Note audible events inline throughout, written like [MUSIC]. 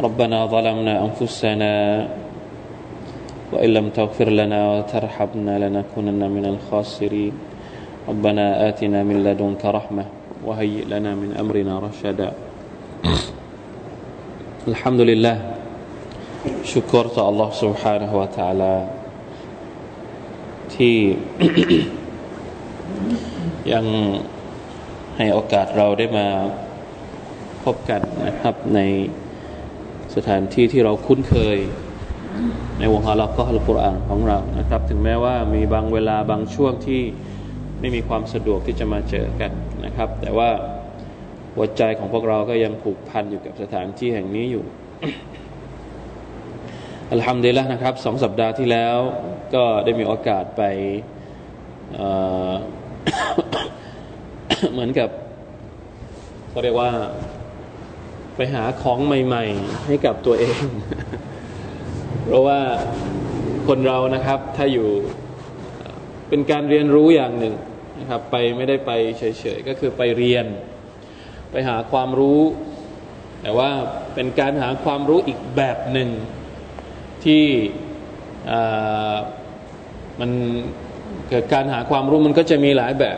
ربنا ظلمنا أنفسنا وإن لم تغفر لنا وترحمنا لنكونن من الخاسرين ربنا آتنا من لدنك رحمة وهيئ لنا من أمرنا رشدا الحمد لله شكرت الله سبحانه وتعالى ที่ [COUGHS] ยังให้โอกาสเราได้มาพบกันนะครับใน สถานที่ที่เราคุ้นเคย ในวงฮาลักก็ฮัลกุรอานของเรานะครับ ถึงแม้ว่ามีบางเวลาบางช่วงที่ไม่มีความสะดวกที่จะมาเจอกันนะครับ แต่ว่าหัวใจของพวกเราก็ยังผูกพันอยู่กับสถานที่แห่งนี้อยู่อัลฮัมดุลิลละนะครับสองสัปดาห์ที่แล้วก็ได้มีโอกาสไปเเหมือนกับเขาเรียกว่า ไปหาของใหม่ ๆ ให้กับตัวเอง เพราะว่าคนเรานะครับถ้าอยู่เป็นการเรียนรู้อย่างหนึ่งนะครับ ไปไม่ได้ไปเฉยๆก็คือไปเรียน ไปหาความรู้ แต่ว่าเป็นการหาความรู้อีกแบบหนึ่งที่มันเกิดการหาความรู้มันก็จะมีหลายแบบ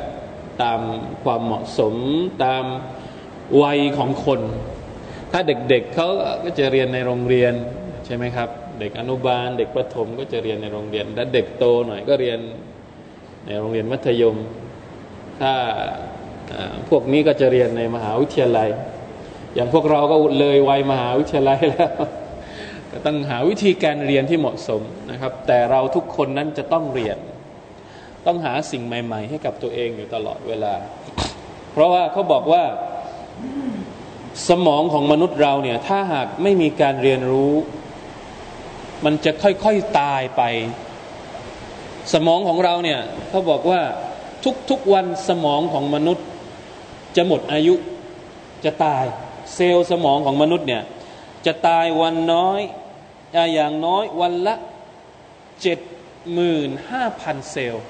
ตามความเหมาะสมตามวัยของคน ถ้าเด็กๆเเขาก็จะเรียนในโรงเรียนใช่ไหมครับ เด็กอนุบาล เด็กประถมก็จะเรียนในโรงเรียนถ้าเด็กโตหน่อยก็เรียนในโรงเรียนมัธยม ถ้าพวกนี้ก็จะเรียนในมหาวิทยาลัย อย่างพวกเราก็เลยวัยมหาวิทยาลัยแล้วก็ต้องหาวิธีการเรียนที่เหมาะสมนะครับ แต่เราทุกคนนั้นจะต้องเรียน ต้องหาสิ่งใหม่ ๆ ให้กับตัวเองอยู่ตลอดเวลา เพราะว่าเขาบอกว่า สมองของมนุษย์เราเนี่ยถ้าหากไม่มีการเรียนรู้ มันจะค่อยๆตายไป สมองของเราเนี่ยเขาบอกว่าทุกๆวันสมองของมนุษย์ จะหมดอายุจะตายเซลล์สมองของมนุษย์เนี่ยจะตายวันน้อยอย่างน้อยวันละเจ็ดหมื่นห้าพันเซลล์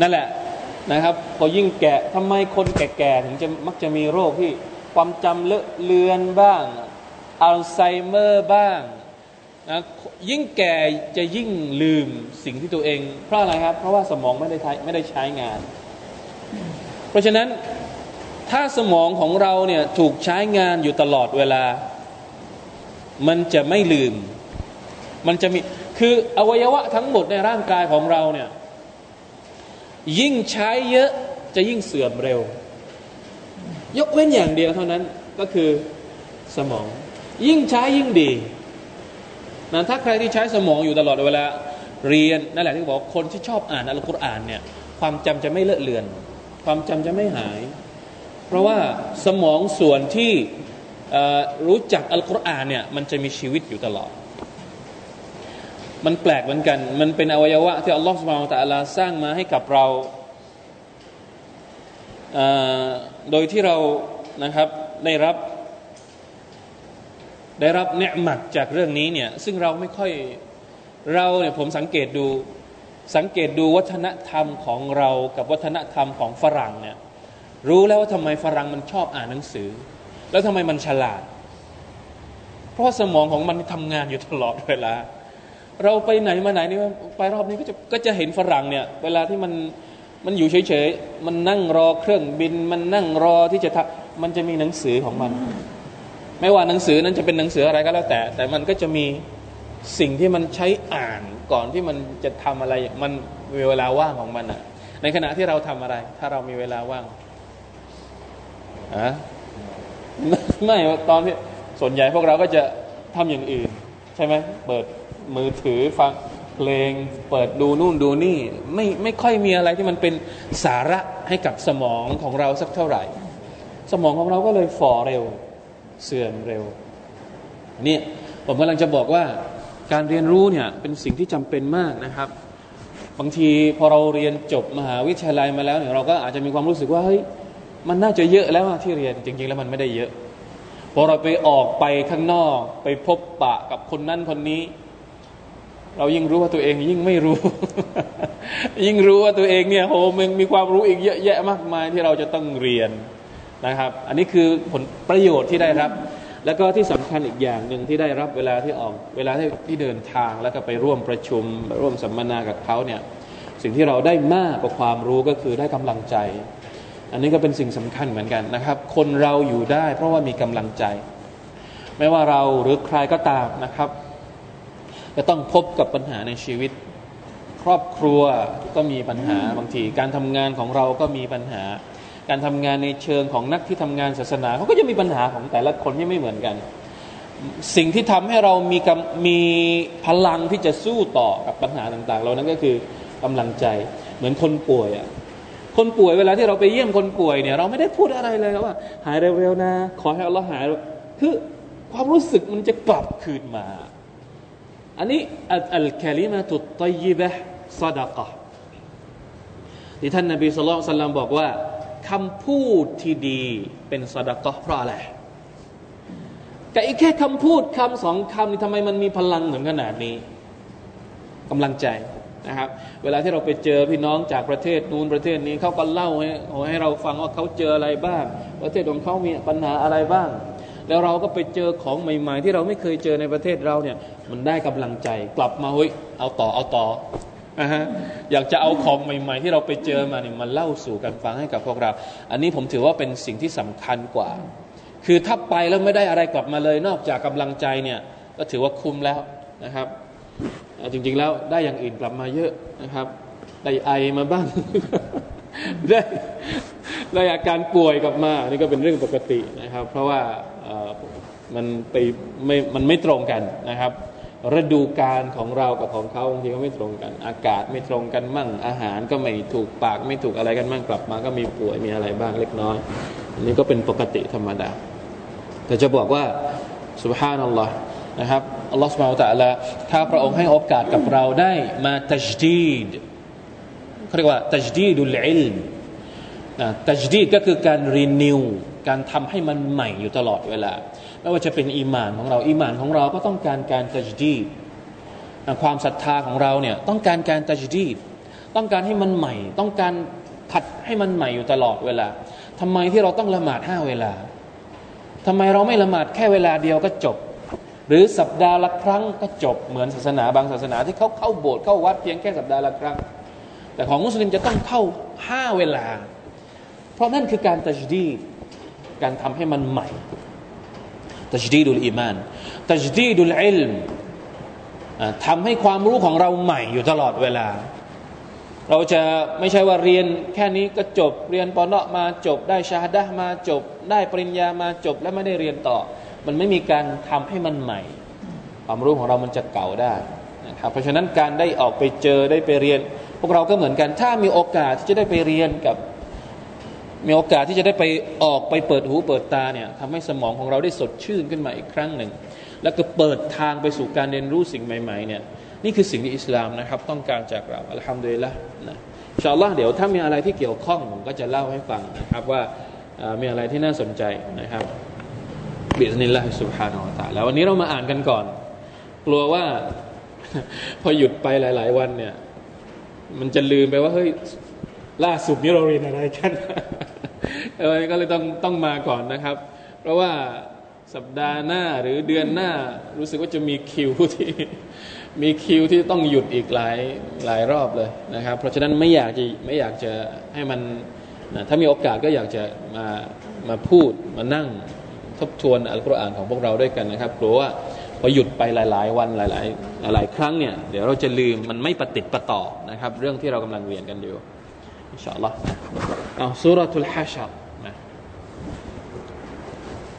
นั่นแหละ นะครับพอยิ่งแก่ทำไมคนแก่ๆถึงจะมักจะมีโรคที่ความจำเลอะเลือนบ้าง อัลไซเมอร์บ้างนะยิ่งแก่จะยิ่งลืมสิ่งที่ตัวเอง เพราะอะไรครับ เพราะว่าสมองไม่ได้ใช้ไม่ได้ใช้งาน เพราะฉะนั้นถ้าสมองของเราเนี่ยถูกใช้งานอยู่ตลอดเวลา มันจะไม่ลืม มันจะมีคืออวัยวะทั้งหมดในร่างกายของเราเนี่ย ยิ่งใช้เยอะจะยิ่งเสื่อมเร็ว ยกเว้นอย่างเดียวเท่านั้นก็คือสมอง ยิ่งใช้ยิ่งดีนะถ้าใครที่ใช้สมองอยู่ตลอดเวลาเรียนนั่นแหละที่บอกคนที่ชอบอ่านอัลกุรอานเนี่ยความจำจะไม่เลอะเลือน ความจำจะไม่หาย เพราะว่าสมองส่วนที่รู้จักอัลกุรอานเนี่ยมันจะมีชีวิตอยู่ตลอด มันแปลกเหมือนกัน มันเป็นอวัยวะที่อัลลอฮฺสุบานตะลาสร้างมาให้กับเรา โดยที่เรานะครับได้รับได้รับเนืหมัดจากเรื่องนี้เนี่ยซึ่งเราไม่ค่อยเราเนี่ยผมสังเกตดูสังเกตดูวัฒนธรรมของเรากับวัฒนธรรมของฝรั่งเนี่ยรู้แล้วว่าทำไมฝรั่งมันชอบอ่านหนังสือ แล้วทำไมมันฉลาด เพราะสมองของมันทำงานอยู่ตลอดเวลา เราไปไหนมาไหนนี่ไปรอบนี้ก็จะก็จะเห็นฝรั่งเนี่ย เวลาที่มันมันอยู่เฉยๆ มันนั่งรอเครื่องบิน มันนั่งรอที่จะทักมันจะมีหนังสือของมัน ไม่ว่าหนังสือนั้นจะเป็นหนังสืออะไรก็แล้วแต่ แต่มันก็จะมีสิ่งที่มันใช้อ่านก่อนที่มันจะทำอะไร มันมีเวลาว่างของมันอะในขณะที่เราทำอะไร ถ้าเรามีเวลาว่างอะไม่ตอนที่ส่วนใหญ่พวกเราก็จะทำอย่างอื่น ใช่ไหมเปิด มือถือฟังเพลงเปิดดูนู่นดูนี่ไม่ไม่ค่อยมีอะไรที่มันเป็นสาระให้กับสมองของเราสักเท่าไหร่ สมองของเราก็เลยฝ่อเร็ว เสื่อมเร็วนี่ผมกำลังจะบอกว่าการเรียนรู้เนี่ยเป็นสิ่งที่จำเป็นมากนะครับ บางทีพอเราเรียนจบมหาวิทยาลัยมาแล้วเนี่ยเราก็อาจจะมีความรู้สึกว่าเฮ้ยมันน่าจะเยอะแล้วที่เรียนจริง ๆ แล้วมันไม่ได้เยอะพอเราไปออกไปข้างนอก ไปพบปะกับคนนั้นคนนี้ เรายิ่งรู้ว่าตัวเองยิ่งไม่รู้ ยิ่งรู้ว่าตัวเองเนี่ยโหมันมีความรู้อีกเยอะแยะมากมายที่เราจะต้องเรียนนะครับ อันนี้คือผลประโยชน์ที่ได้รับ แล้วก็ที่สำคัญอีกอย่างหนึ่งที่ได้รับเวลาที่ออกเวลาที่ที่เดินทางแล้วก็ไปร่วมประชุมร่วมสัมมนากับเขาเนี่ยสิ่งที่เราได้มากกว่าความรู้ก็คือได้กำลังใจ อันนี้ก็เป็นสิ่งสำคัญเหมือนกันนะครับ คนเราอยู่ได้ เพราะว่ามีกำลังใจ ไม่ว่าเราหรือใครก็ตามนะครับ จะต้องพบกับปัญหาในชีวิต ครอบครัวก็มีปัญหาบางที การทำงานของเราก็มีปัญหา การทำงานในเชิงของนักที่ทำงานศาสนาเขาก็จะมีปัญหาของแต่ละคนที่ไม่เหมือนกัน สิ่งที่ทำให้เรามีมีพลังที่จะสู้ต่อกับปัญหาต่างๆเรานั้นก็คือกำลังใจเหมือนคนป่วยอะคนป่วยเวลาที่เราไปเยี่ยมคนป่วยเนี่ยเราไม่ได้พูดอะไรเลยว่า หายเร็วๆนะ ขอให้อัลลอฮ์หายคือความรู้สึกมันจะกลับคืนมา อันนี้อัลคลิมาตุตยิบะซาดะกะที่ท่านนบีสุลต่านบอกว่าคำพูดที่ดีเป็นซาดะกะเพราะอะไรแต่อีกแค่คำพูดคำสองคำนี่ทำไมมันมีพลังเหมือนขนาดนี้กำลังใจนะครับเวลาที่เราไปเจอพี่น้องจากประเทศนู้นประเทศนี้เขาก็เล่าให้ให้เราฟังว่าเขาเจออะไรบ้าง ประเทศของเขามีปัญหาอะไรบ้าง แล้วเราก็ไปเจอของใหม่ ๆ ที่เราไม่เคยเจอในประเทศเราเนี่ย มันได้กำลังใจกลับมาเฮ้ยเอาต่อเอาต่อนะฮะอยากจะเอาของใหม่ ๆ ที่เราไปเจอมาเนี่ยมาเล่าสู่กันฟังให้กับพวกเรา อันนี้ผมถือว่าเป็นสิ่งที่สำคัญกว่า คือถ้าไปแล้วไม่ได้อะไรกลับมาเลย นอกจากกำลังใจเนี่ยก็ถือว่าคุ้มแล้วนะครับจริงๆแล้วได้อย่างอื่นกลับมาเยอะนะครับ ได้ไอมาบ้าง ได้ได้อาการป่วยกลับมา นี่ก็เป็นเรื่องปกตินะครับ เพราะว่า มันไปไม่มันไม่ตรงกันนะครับ ฤดูการของเรากับของเขาบางทีก็ไม่ตรงกัน อากาศไม่ตรงกันมั่งอาหารก็ไม่ถูกปากไม่ถูกอะไรกันมั่งกลับมาก็มีป่วยมีอะไรบ้างเล็กน้อยอันนี้ก็เป็นปกติธรรมดา แต่จะบอกว่าสุบฮานัลลอฮ์นะครับอัลลอฮฺสุบฮานตะละถ้าพระองค์ให้โอกาสกับเราได้มาตัจดีดเขาเรียกว่าตัจดีดุลอิลนะตัจดีดก็คือการรีนิว การทำให้มันใหม่อยู่ตลอดเวลา ไม่ว่าจะเป็นอีมานของเราอีมานของเราก็ต้องการการตัจดีดความศรัทธาของเราเนี่ยต้องการการตัจดีดต้องการให้มันใหม่ ต้องการขัดให้มันใหม่อยู่ตลอดเวลาทำไมที่เราต้องละหมาดห้าเวลาทำไมเราไม่ละหมาดแค่เวลาเดียวก็จบ หรือสัปดาห์ละครั้งก็จบเหมือนศาสนาบางศาสนาที่เขาเข้าโบสถ์เข้าวัดเพียงแค่สัปดาห์ละครั้ง แต่ของมุสลิมจะต้องเข้าห้าเวลา เพราะนั่นคือการตัจดีด การทำให้มันใหม่ตัจดีดุลอีมานตัจดีดุลอิลมทำให้ความรู้ของเราใหม่อยู่ตลอดเวลา เราจะไม่ใช่ว่าเรียนแค่นี้ก็จบเรียนปอนเนาะมาจบได้ชาดะมาจบ ได้ปริญญามาจบแล้วไม่ได้เรียนต่อ มันไม่มีการทำให้มันใหม่ ความรู้ของเรามันจะเก่าได้นะครับเพราะฉะนั้นการได้ออกไปเจอได้ไปเรียน พวกเราก็เหมือนกันถ้ามีโอกาสที่จะได้ไปเรียนกับ มีโอกาสที่จะได้ไปออกไปเปิดหูเปิดตาเนี่ยทำให้สมองของเราได้สดชื่นขึ้นมาอีกครั้งหนึ่ง แล้วก็เปิดทางไปสู่การเรียนรู้สิ่งใหม่ๆเนี่ยนี่คือสิ่งที่อิสลามนะครับ ต้องการจากเราอัลฮัมดุลิลละนะชาอัลลอฮ์เดี๋ยวถ้ามีอะไรที่เกี่ยวข้องผมก็จะเล่าให้ฟังนะครับว่ามีอะไรที่น่าสนใจนะครับบิสนิลลาฮิสุบฮานาอัลตาแล้ววันนี้เรามาอ่านกันก่อน กลัวว่าพอหยุดไปหลาย ๆ วันเนี่ย มันจะลืมไปว่าเฮ้ยล่าสุดนี้เราเรียนอะไรกัน วันนี้ก็เลยต้องต้องมาก่อนนะครับ เพราะว่าสัปดาห์หน้าหรือเดือนหน้ารู้สึกว่าจะมีคิวที่มีคิวที่ต้องหยุดอีกหลายหลายรอบเลยนะครับ เพราะฉะนั้นไม่อยากจะไม่อยากจะให้มันนะถ้ามีโอกาสก็อยากจะมามาพูดมานั่งทบทวนอัลกุรอานของพวกเราด้วยกันนะครับกลัวว่าพอหยุดไปหลาย ๆ วันหลาย ๆ หลายครั้งเนี่ยเดี๋ยวเราจะลืมมันไม่ปฏิติดประต่อนะครับ เรื่องที่เรากำลังเรียนกันอยู่อินชาอัลลอฮ์เอาสุรทุลฮะชัรนะ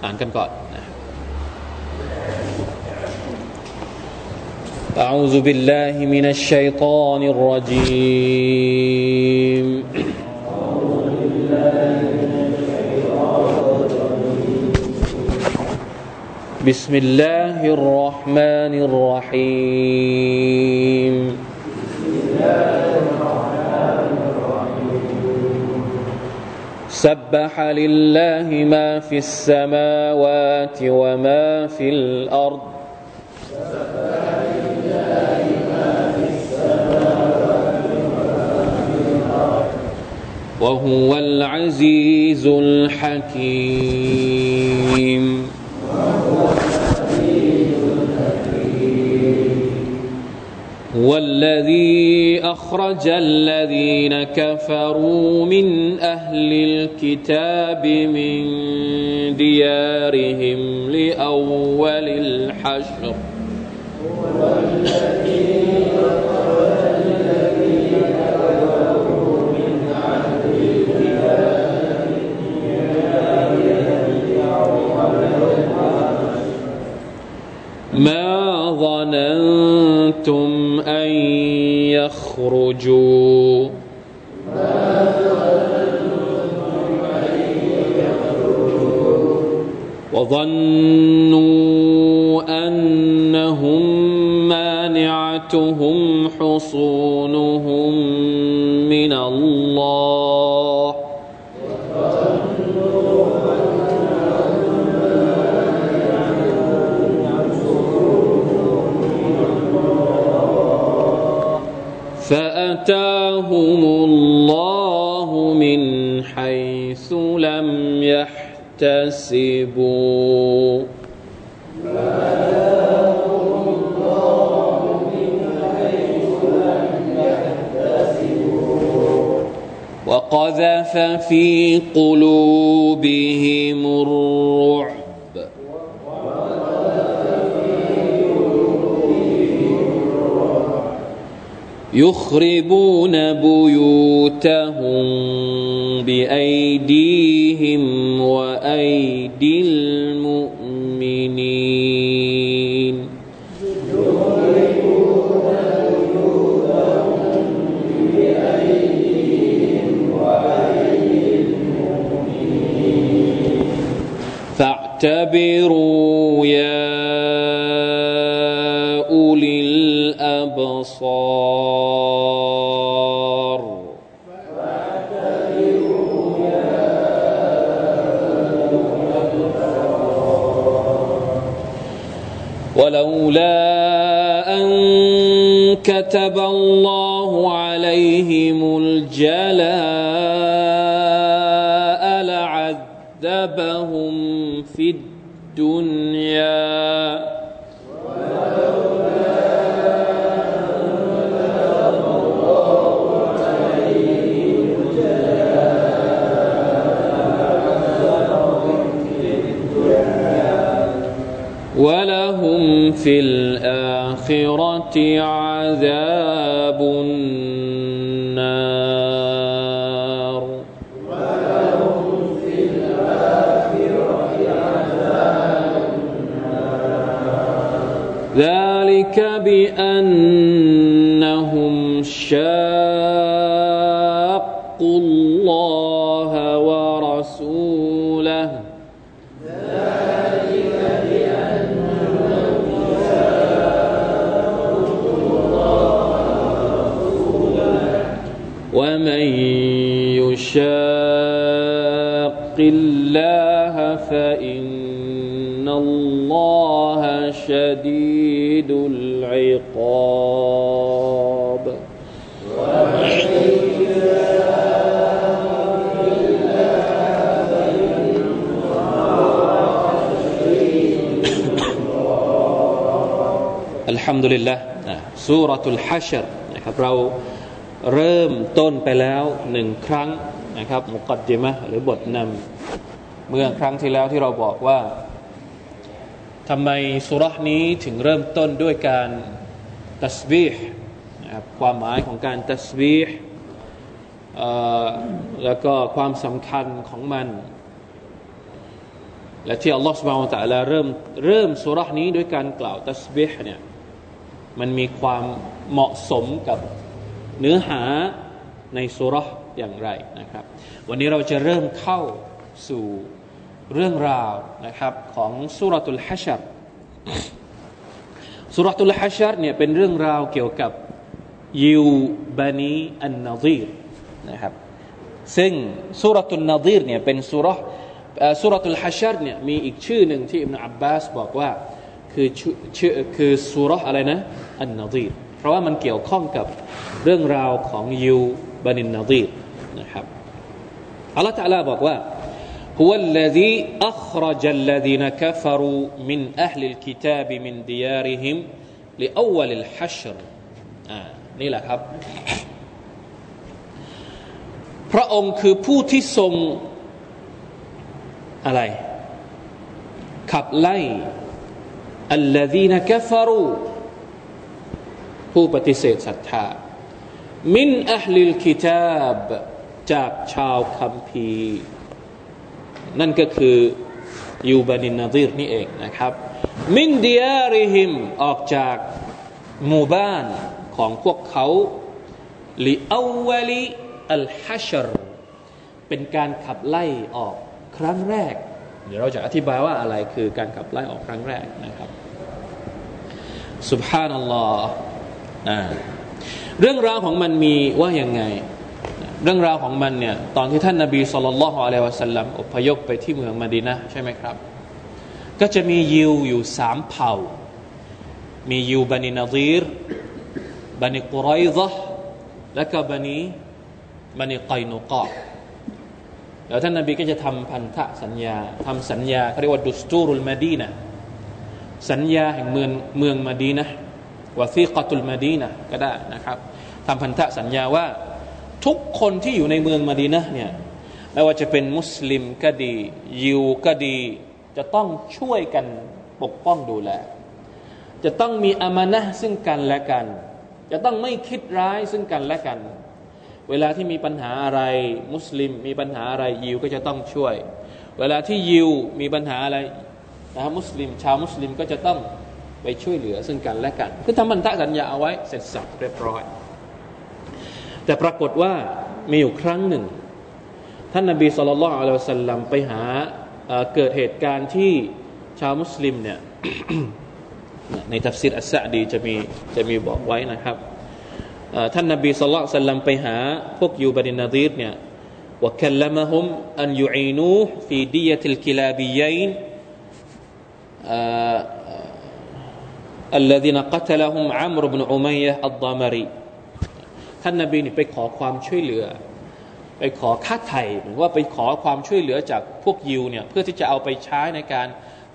อ่านกันก่อนนะ أعوذ بالله من الشيطان الرجيم بسم الله الرحمن الرحيم سبح لله ما في السماوات وما في الأرض. وهو العزيز الحكيم. هو الذي أخرج الذين كفروا من أهل الكتاب من ديارهم لأول الحشر. ما ظننتم أن يخرجوا وظنوا أنهم مانعتهم حصونهم من الله. فأتاهم الله من حيث لم يحتسبوا وقذف في قلوبهم الرعب يخربون بيوتهم بأيديهم وأيدي المؤمنين. فاعتبروا كتب الله عليهم الجلاء لعذبهم في الدنيا. ولهم في الآخرة ذلك بأنهم شاقوا الله ورسوله. ومن يشاق الله فإن الله شديد ฮัมดุลิลละสุรทุลฮัชรนะครับเราเริ่มต้นไปแล้วหนึ่งครั้งนะครับมุกัดจิมะหรือบทนำเมื่อครั้งที่แล้วที่เราบอกว่าทำไมสุรษนี้ถึงเริ่มต้นด้วยการตัสบีห์นะครับความหมายของการตัสบีห์แล้วก็ความสำคัญของมัน และที่อัลลอฮฺสุบานตะลาเริ่มเริ่มสุรษนี้ด้วยการกล่าวตัสบีห์เนี่ย มันมีความเหมาะสมกับเนื้อหาในสุรษอย่างไรนะครับ วันนี้เราจะเริ่มเข้าสู่เรื่องราวนะครับของสุรตุลฮัชรสุรตุลฮัชรเนี่ยเป็นเรื่องราวเกี่ยวกับยิวบานีอันนาซีรนะครับซึ่งสุรตุลนาซีรเนี่ยเป็นสุรสุรตุลฮัชรเนี่ยมีอีกชื่อหนึ่งที่อิบนาอับบาสบอกว่า คือชื่อคือสุรอะไรนะอันนาซีรเพราะว่ามันเกี่ยวข้องกับเรื่องราวของยิวบานินนาซีรนะครับอัลลอฮฺตะลาบอกว่า هو الذي أخرج الذين كفروا من أهل الكتاب من ديارهم لأول الحشر อ่านี่แหละครับ พระองค์คือผู้ที่ทรงอะไร ขับไล่ อัลลดีนกฟารูผู้ปฏิเสธศรัทธา มินอัลลิลกิตาบจากชาวคัมภีร์ นั่นก็คือยูบานินนาซีรนี่เองนะครับ มินดิอาริฮิมออกจากหมู่บ้านของพวกเขาลิอาวลิอัลฮัชรเป็นการขับไล่ออกครั้งแรก เดี๋ยวเราจะอธิบายว่าอะไรคือการขับไล่ออกครั้งแรกนะครับสุบฮานัลลอฮ์เรื่องราวของมันมีว่าอย่างไง เรื่องราวของมันเนี่ยตอนที่ท่านนาบีสุลต่านละฮ์อะลัยวะสัลลัมอพยพไปที่เมืองมาดีนะใช่ไหมครับ ก็จะมียิวอยู่สามเผ่า มียิวบันินาซีรบันิกุไรซะและก็บันิบันิไกนุกะ แล้วท่านนาบีก็จะทำพันธสัญญาทำสัญญาเขาเรียกว่าดุสตูรุลมาดีนะสัญญาแห่งเมืองเมืองมาดีนะวาซีกตุลมาดีนะก็ได้นะครับทำพันธสัญญาว่าทุกคนที่อยู่ในเมืองมาดีนะเนี่ยไม่ว่าจะเป็นมุสลิมก็ดี ยิวก็ดี จะต้องช่วยกันปกป้องดูแล จะต้องมีอามานะซึ่งกันและกัน จะต้องไม่คิดร้ายซึ่งกันและกัน เวลาที่มีปัญหาอะไรมุสลิม มีปัญหาอะไรยิวก็จะต้องช่วย เวลาที่ยิวมีปัญหาอะไรนะครับมุสลิม ชาวมุสลิมก็จะต้องไปช่วยเหลือซึ่งกันและกัน คือทำพันธสัญญาเอาไว้เสร็จสับเรียบร้อย แต่ปรากฏว่ามีอยู่ครั้งหนึ่ง ท่านนบี صلى الله عليه وسلم ไปหาเกิดเหตุการณ์ที่ชาวมุสลิมเนี่ยในตัฟซีรอัสสะอฺดีจะมีจะมีบอกไว้นะครับ ท่านนบีสุลต่านสัลลัมไปหาพวกยูบันินาดีรเนี่ย وكلمهم أن يعينوه في دية الكلابيين الذين قتلهم عمرو بن أمية الضامري ท่านนบีนี่ไปขอความช่วยเหลือ ไปขอค่าไถ่หรือว่าไปขอความช่วยเหลือจากพวกยิวเนี่ยเพื่อที่จะเอาไปใช้ในการ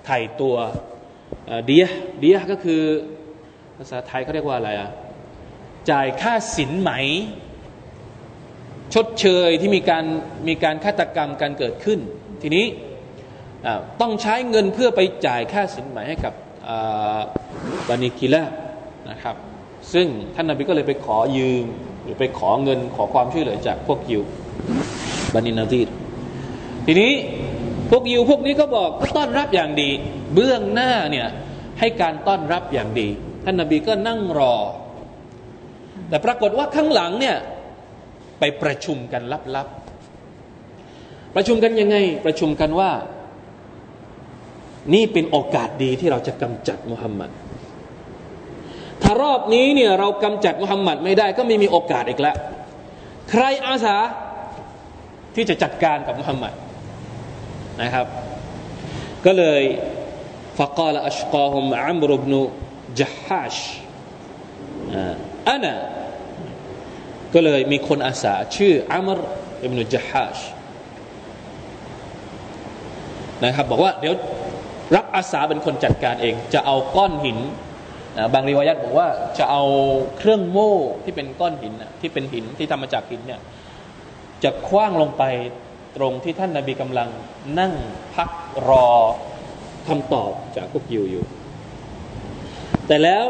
ไถ่ตัวเดียเดียก็คือภาษาไทยเขาเรียกว่าอะไรอ่ะ จ่ายค่าสินไหม ชดเชยที่มีการมีการฆาตกรรมการเกิดขึ้น ทีนี้ต้องใช้เงินเพื่อไปจ่ายค่าสินไหมให้กับบานิกิลานะครับ ซึ่งท่านนาบีก็เลยไปขอยืม หรือไปขอเงินขอความช่วยเหลือจากพวกยิวบานินาดีรทีนี้พวกยิวพวกนี้ก็บอกก็ต้อนรับอย่างดี เบื้องหน้าเนี่ยให้การต้อนรับอย่างดี ท่านนาบีก็นั่งรอ แต่ปรากฏว่าข้างหลังเนี่ยไปประชุมกันลับๆ ประชุมกันยังไง ประชุมกันว่านี่เป็นโอกาสดีที่เราจะกำจัดมุฮัมมัด ถ้ารอบนี้เนี่ยเรากำจัดมุฮัมมัดไม่ได้ก็ไม่มีโอกาสอีกแล้ว ใครอาสาที่จะจัดการกับมุฮัมมัดนะครับ ก็เลย فقال أشقاهم عمرو بن جحاش อัน ก็เลยมีคนอาสาชื่ออัมรอิบนุจฮัชนะครับบอกว่าเดี๋ยวรับอาสาเป็นคนจัดการเอง จะเอาก้อนหินนะบางรีวายัตบอกว่าจะเอาเครื่องโม่ที่เป็นก้อนหินนะที่เป็นหินที่ทำมาจากหินเนี่ยจะคว้างลงไปตรงที่ท่านนาบีกำลังนั่งพักรอคำตอบจากพวกยิวอยู่ แต่แล้ว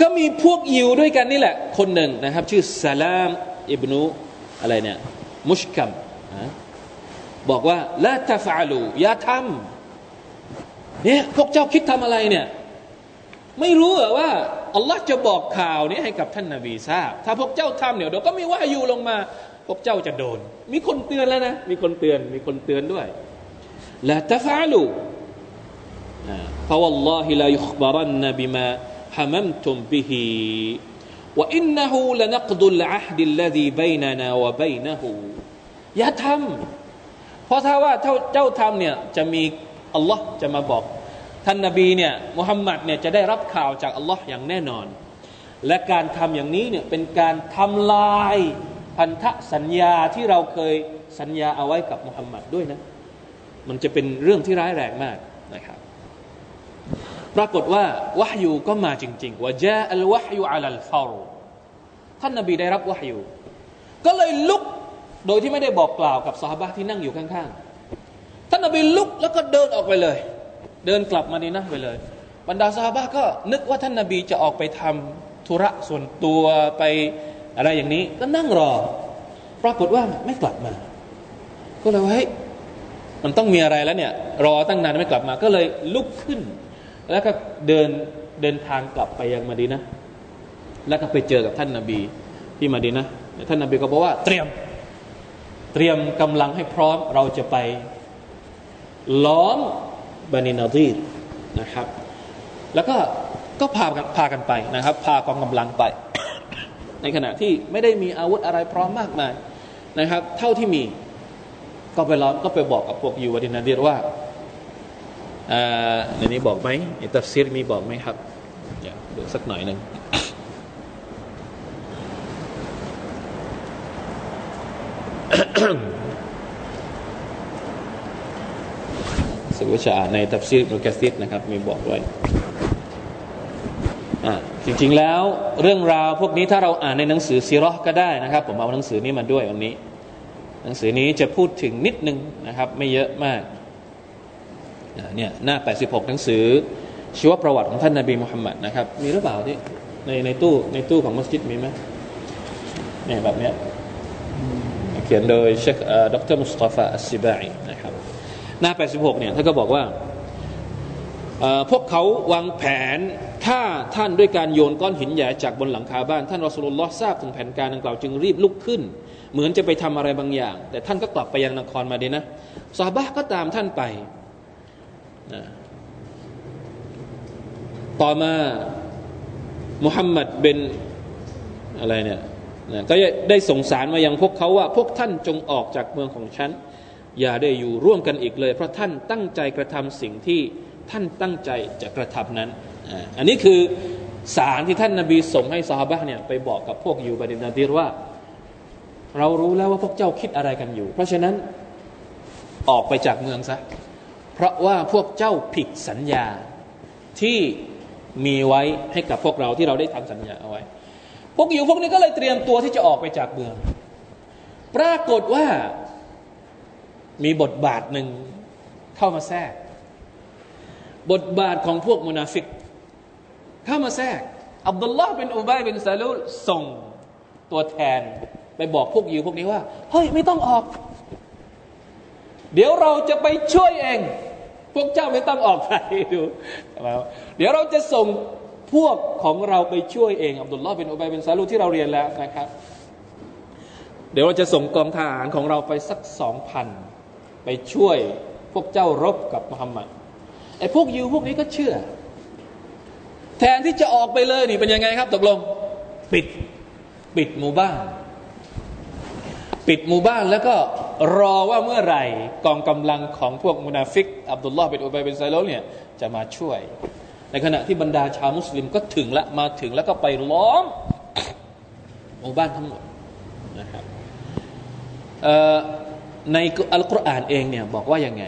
ก็มีพวกยิวด้วยกันนี่แหละ คนหนึ่งนะครับ ชื่อซาลามอิบนุอะไรเนี่ยมุชกัมบอกว่าละตาฟาลูอย่าทำเนี่ยพวกเจ้าคิดทำอะไรเนี่ย ไม่รู้เหรอว่าอัลลอฮ์จะบอกข่าวนี้ให้กับท่านนาบีทราบถ้าพวกเจ้าทำเนี่ยเดี๋ยวก็มีว่าอยู่ลงมา พวกเจ้าจะโดน มีคนเตือนแล้วนะ มีคนเตือน มีคนเตือนด้วยละตาฟาลู فوالله لا يخبرن بما ฮะมัมตุมบิฮีว่าอินนหูละนักดุลอาฮดิลลดีบนานอย่าทำเพราะถ้าว่าเจ้าทำเนี่ยจะมีอัลลอฮ์จะมาบอกท่านนาบีเนี่ยมุฮัมมัดเนี่ยจะได้รับข่าวจากอัลลอฮ์อย่างแน่นอน และการทำอย่างนี้เนี่ยเป็นการทำลายพันธสัญญาที่เราเคยสัญญาเอาไว้กับมุฮัมมัดด้วยนะ มันจะเป็นเรื่องที่ร้ายแรงมากนะครับ ปรากฏว่าวะฮยูก็มาจริงๆว่าจาอัลวะฮยูอัลลฟารูท่านนาบีได้รับวะฮยูก็เลยลุกโดยที่ไม่ได้บอกกล่าวกับสหบะที่นั่งอยู่ข้างๆ ท่านนาบีลุกแล้วก็เดินออกไปเลย เดินกลับมาดีนะไปเลย บรรดาสหบะก็นึกว่าท่านนาบีจะออกไปทำธุระส่วนตัวไปอะไรอย่างนี้ก็นั่งรอ ปรากฏว่าไม่กลับมา ก็เลยว่าเฮ้ยมันต้องมีอะไรแล้วเนี่ย รอตั้งนานไม่กลับมา ก็เลยลุกขึ้น แล้วก็เดินเดินทางกลับไปยังมาดีนะ แล้วก็ไปเจอกับท่านนาบีที่มาดีนะท่านนาบีก็บอกว่าเตรียมเตรียมกำลังให้พร้อมเราจะไปล้อมบานินาดีนะครับ แล้วก็ก็พากันพากันไปนะครับ พากองกำลังไป ในขณะที่ไม่ได้มีอาวุธอะไรพร้อมมากมายนะครับ เท่าที่มีก็ไปล้อมก็ไปบอกกับพวกยูวาดินาดีว่า ในนี้บอกไหมอิตัฟซีรมีบอกไหมครับเดี๋ยวดูสักหน่อยหนึ่งสึกว่าจะอ่าในทัฟซีรมุกซิดนะครับ มีบอกไว้จริงๆแล้วเรื่องราวพวกนี้ถ้าเราอ่านในหนังสือซีรอก็ได้นะครับ ผมเอาหนังสือนี้มาด้วยวันนี้ หนังสือนี้จะพูดถึงนิดนึงนะครับ ไม่เยอะมาก เนี่ยหน้า 86 หนังสือ ชีวประวัติของท่านนาบีมุฮัมมัดนะครับ มีหรือเปล่าที่ในในตู้ในตู้ของมัสยิดมีไหมเนี่ยแบบเนี้ยเขียนโดยเชคดรมุสตาฟาอัสซิบาอีนะครับหน้า 86 เนี่ยท่านก็บอกว่าพวกเขาวางแผนถ้าท่านด้วยการโยนก้อนหินใหญ่จากบนหลังคาบ้าน ท่านรอสุลลอฮ์ทราบถึงแผนการดังกล่าวจึงรีบลุกขึ้น เหมือนจะไปทำอะไรบางอย่าง แต่ท่านก็กลับไปยังนครมาดีนะซาบะก็ตามท่านไป ต่อมามุฮัมมัดเป็นอะไรเนี่ยนะก็ได้ส่งสารมายังพวกเขาว่า พวกท่านจงออกจากเมืองของฉัน อย่าได้อยู่ร่วมกันอีกเลย เพราะท่านตั้งใจกระทำสิ่งที่ท่านตั้งใจจะกระทำนั้น อันนี้คือสารที่ท่านนาบีส่งให้ซาฮาบะเนี่ยไปบอกกับพวกยูบาดินาดีรว่า เรารู้แล้วว่าพวกเจ้าคิดอะไรกันอยู่ เพราะฉะนั้นออกไปจากเมืองซะ ราะว่าพวกเจ้าผิดสัญญาที่มีไว้ให้กับพวกเราที่เราได้ทำสัญญาเอาไว้ พวกอยู่พวกนี้ก็เลยเตรียมตัวที่จะออกไปจากเมือง ปรากฏว่ามีบทบาทหนึ่งเข้ามาแทรก บทบาทของพวกมุนาฟิก เข้ามาแทรก อับดุลลาห์เป็นอุบัยเป็นซาลูส่งตัวแทนไปบอกพวกอยู่พวกนี้ว่า เฮ้ย ไม่ต้องออก เดี๋ยวเราจะไปช่วยเอง พวกเจ้าไม่ต้องออกไปดูเดี๋ยวเราจะส่งพวกของเราไปช่วยเองอับดุลลอฮ์เป็นอุบัยเป็นซาลูที่เราเรียนแล้วนะครับ เดี๋ยวเราจะส่งกองทหารของเราไปสักสองพันไปช่วยพวกเจ้ารบกับมุฮัมมัดไอ้พวกยูพวกนี้ก็เชื่อ แทนที่จะออกไปเลยนี่เป็นยังไงครับตกลง ปิด ปิดหมู่บ้าน ปิดหมู่บ้านแล้วก็รอว่าเมื่อไหร่กองกำลังของพวกมุนาฟิก อับดุลลอฮ์ บินอุบัย บิน สะลูลเนี่ยจะมาช่วย ในขณะที่บรรดาชาวมุสลิมก็ถึงละมาถึงแล้วก็ไปล้อมหมู่บ้านทั้งหมดนะครับในอัลกุรอานเองเนี่ยบอกว่ายังไง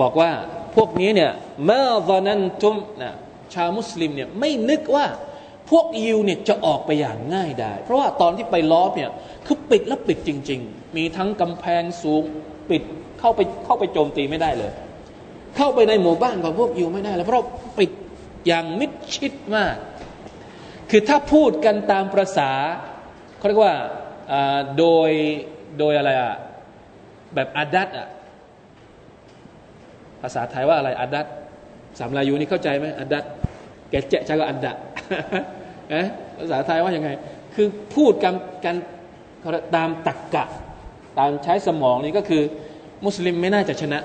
บอกว่าพวกนี้เนี่ยما ظننتم นะชาวมุสลิมเนี่ยไม่นึกว่า พวกยิวเนี่ยจะออกไปอย่างง่ายได้ เพราะว่าตอนที่ไปล้อมเนี่ยคือปิดแล้วปิดจริง ๆ มีทั้งกำแพงสูงปิดเข้าไปเข้าไปโจมตีไม่ได้เลย เข้าไปในหมู่บ้านของพวกยูไม่ได้แล้วเพราะปิดอย่างมิดชิดมาก คือถ้าพูดกันตามประษาเขาเรียกว่าโดยโดยอะไรอะแบบอาดัตอะภาษาไทยว่าอะไรอาดัตสามลายูนี่เข้าใจไหมอาดัตแกเจ๊ะก็อัดดะ นะภาษาไทยว่ายังไง คือพูดกันกันตามตักกะ ตามใช้สมองนี่ก็คือ มุสลิมไม่น่าจะชนะ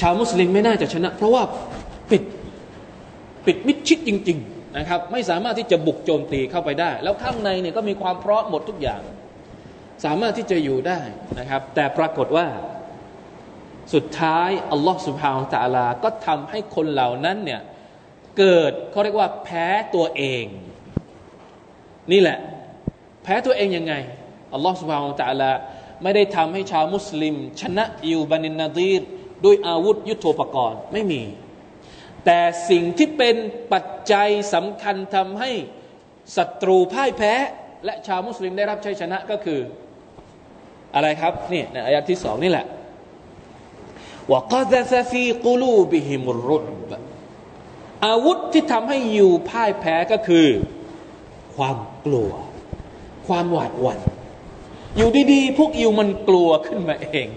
ชาวมุสลิมไม่น่าจะชนะ เพราะว่าปิดปิดมิดชิดจริง ๆนะครับ ไม่สามารถที่จะบุกโจมตีเข้าไปได้ แล้วข้างในเนี่ยก็มีความพร้อมหมดทุกอย่าง สามารถที่จะอยู่ได้นะครับ แต่ปรากฏว่าสุดท้ายอัลลอฮ์สุบฮาวตะลา ก็ทำให้คนเหล่านั้นเนี่ย เกิดเขาเรียกว่าแพ้ตัวเอง นี่แหละ แพ้ตัวเองยังไงอัลลอฮ์สุบฮาวตะลาไม่ได้ทำให้ชาวมุสลิม ชนะอิวบานินนาดีรด้วยอาวุธยุโทโธปกรณ์ไม่มี แต่สิ่งที่เป็นปัจจัยสำคัญทำให้ศัตรูพ่ายแพ้ และชาวมุสลิมได้รับชัยชนะก็คืออะไรครับนี่ในอายะที่สองนี่แหละว่ากัซ อาวุธที่ทำให้อยู่พ่ายแพ้ก็คือ ความกลัว ความหวาดหวัน่นอยู่ดีๆ พวกอยู่มันกลัวขึ้นมาเอง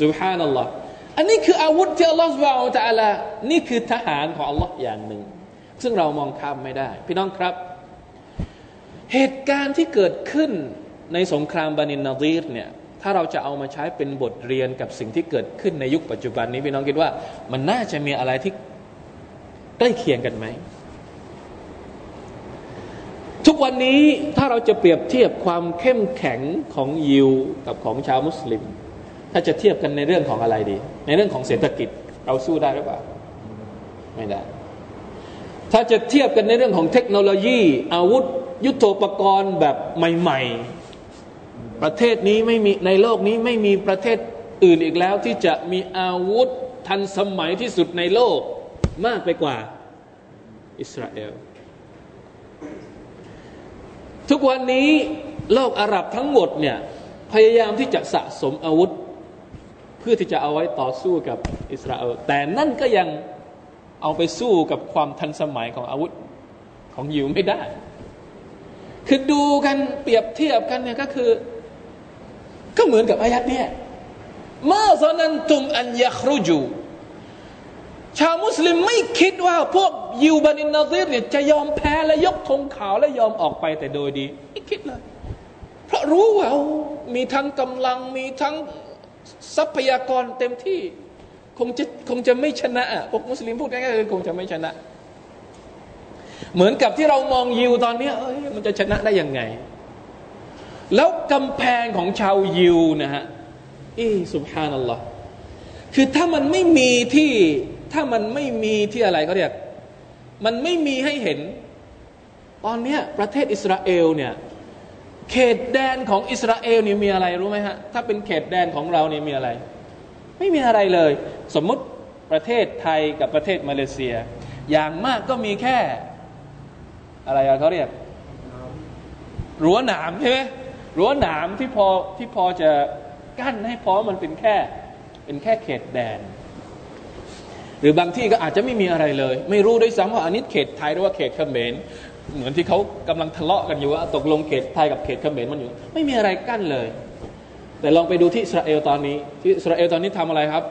สุฮานัลลอฮ์อันนี้คืออาวุธที่อัลลอฮฺสุบฮานะตะอัลานี่คือทหารของอัลลอฮ์อย่างหนึ่ง ซึ่งเรามองข้ามไม่ได้ พี่น้องครับ เหตุการณ์ที่เกิดขึ้นในสงครามบานินนาดีรเนี่ยถ้าเราจะเอามาใช้เป็นบทเรียนกับสิ่งที่เกิดขึ้นในยุคปัจจุบันนี้พี่น้องคิดว่า มันน่าจะมีอะไรที่ ใกล้เคียงกันไหม ทุกวันนี้ถ้าเราจะเปรียบเทียบความเข้มแข็งของยิวกับของชาวมุสลิม ถ้าจะเทียบกันในเรื่องของอะไรดี ในเรื่องของเศรษฐกิจเราสู้ได้หรือเปล่า ไม่ได้ ถ้าจะเทียบกันในเรื่องของเทคโนโลยี อาวุธ ยุโทโธปกรณ์แบบใหม่ ๆ ประเทศนี้ไม่มีในโลกนี้ไม่มีประเทศอื่นอีกแล้วที่จะมีอาวุธทันสมัยที่สุดในโลก มากไปกว่าอิสราเอล ทุกวันนี้โลกอาหรับทั้งหมดเนี่ยพยายามที่จะสะสมอาวุธ เพื่อที่จะเอาไว้ต่อสู้กับอิสราเอล แต่นั่นก็ยังเอาไปสู้กับความทันสมัยของอาวุธของยิวไม่ได้ คือดูกันเปรียบเทียบกันเนี่ยก็คือ ก็เหมือนกับอายัดเนี่ยมาซอนันตุมอันยัครุจู ชาวมุสลิมไม่คิดว่าพวกยิวบานินนาซีรเนี่ยจะยอมแพ้และยกธงขาวและยอมออกไปแต่โดยดีไม่คิดเลย เพราะรู้ว่ามีทั้งกำลังมีทั้งทรัพยากรเต็มที่ คงจะคงจะไม่ชนะพวกมุสลิมพูดง่ายๆคือคงจะไม่ชนะ เหมือนกับที่เรามองยิวตอนนี้มันจะชนะได้ยังไง แล้วกำแพงของชาวยิวนะฮะอีสุบฮานัลลอฮ์คือถ้ามันไม่มีที่ ถ้ามันไม่มีที่อะไรเขาเรียก มันไม่มีให้เห็น ตอนนี้ประเทศอิสราเอลเนี่ยเขตแดนของอิสราเอลนี่มีอะไรรู้ไหมฮะ ถ้าเป็นเขตแดนของเราเนี่ยมีอะไร ไม่มีอะไรเลย สมมติประเทศไทยกับประเทศมาเลเซีย อย่างมากก็มีแค่ อะไรเขาเรียกรั้วหนามใช่ไหมรั้วหนามที่พอที่พอจะกั้นให้พอมันเป็นแค่ เป็นแค่เขตแดน หรือบางที่ก็อาจจะไม่มีอะไรเลย ไม่รู้ด้วยซ้ำว่าอันนี้เขตไทยหรือว่าเขตเขมรเหมือนที่เขากำลังทะเลาะกันอยู่ว่าตกลงเขตไทยกับเขตเขมรมันอยู่ ไม่มีอะไรกั้นเลย แต่ลองไปดูที่อิสราเอลตอนนี้ที่อิสราเอลตอนนี้ทำอะไรครับ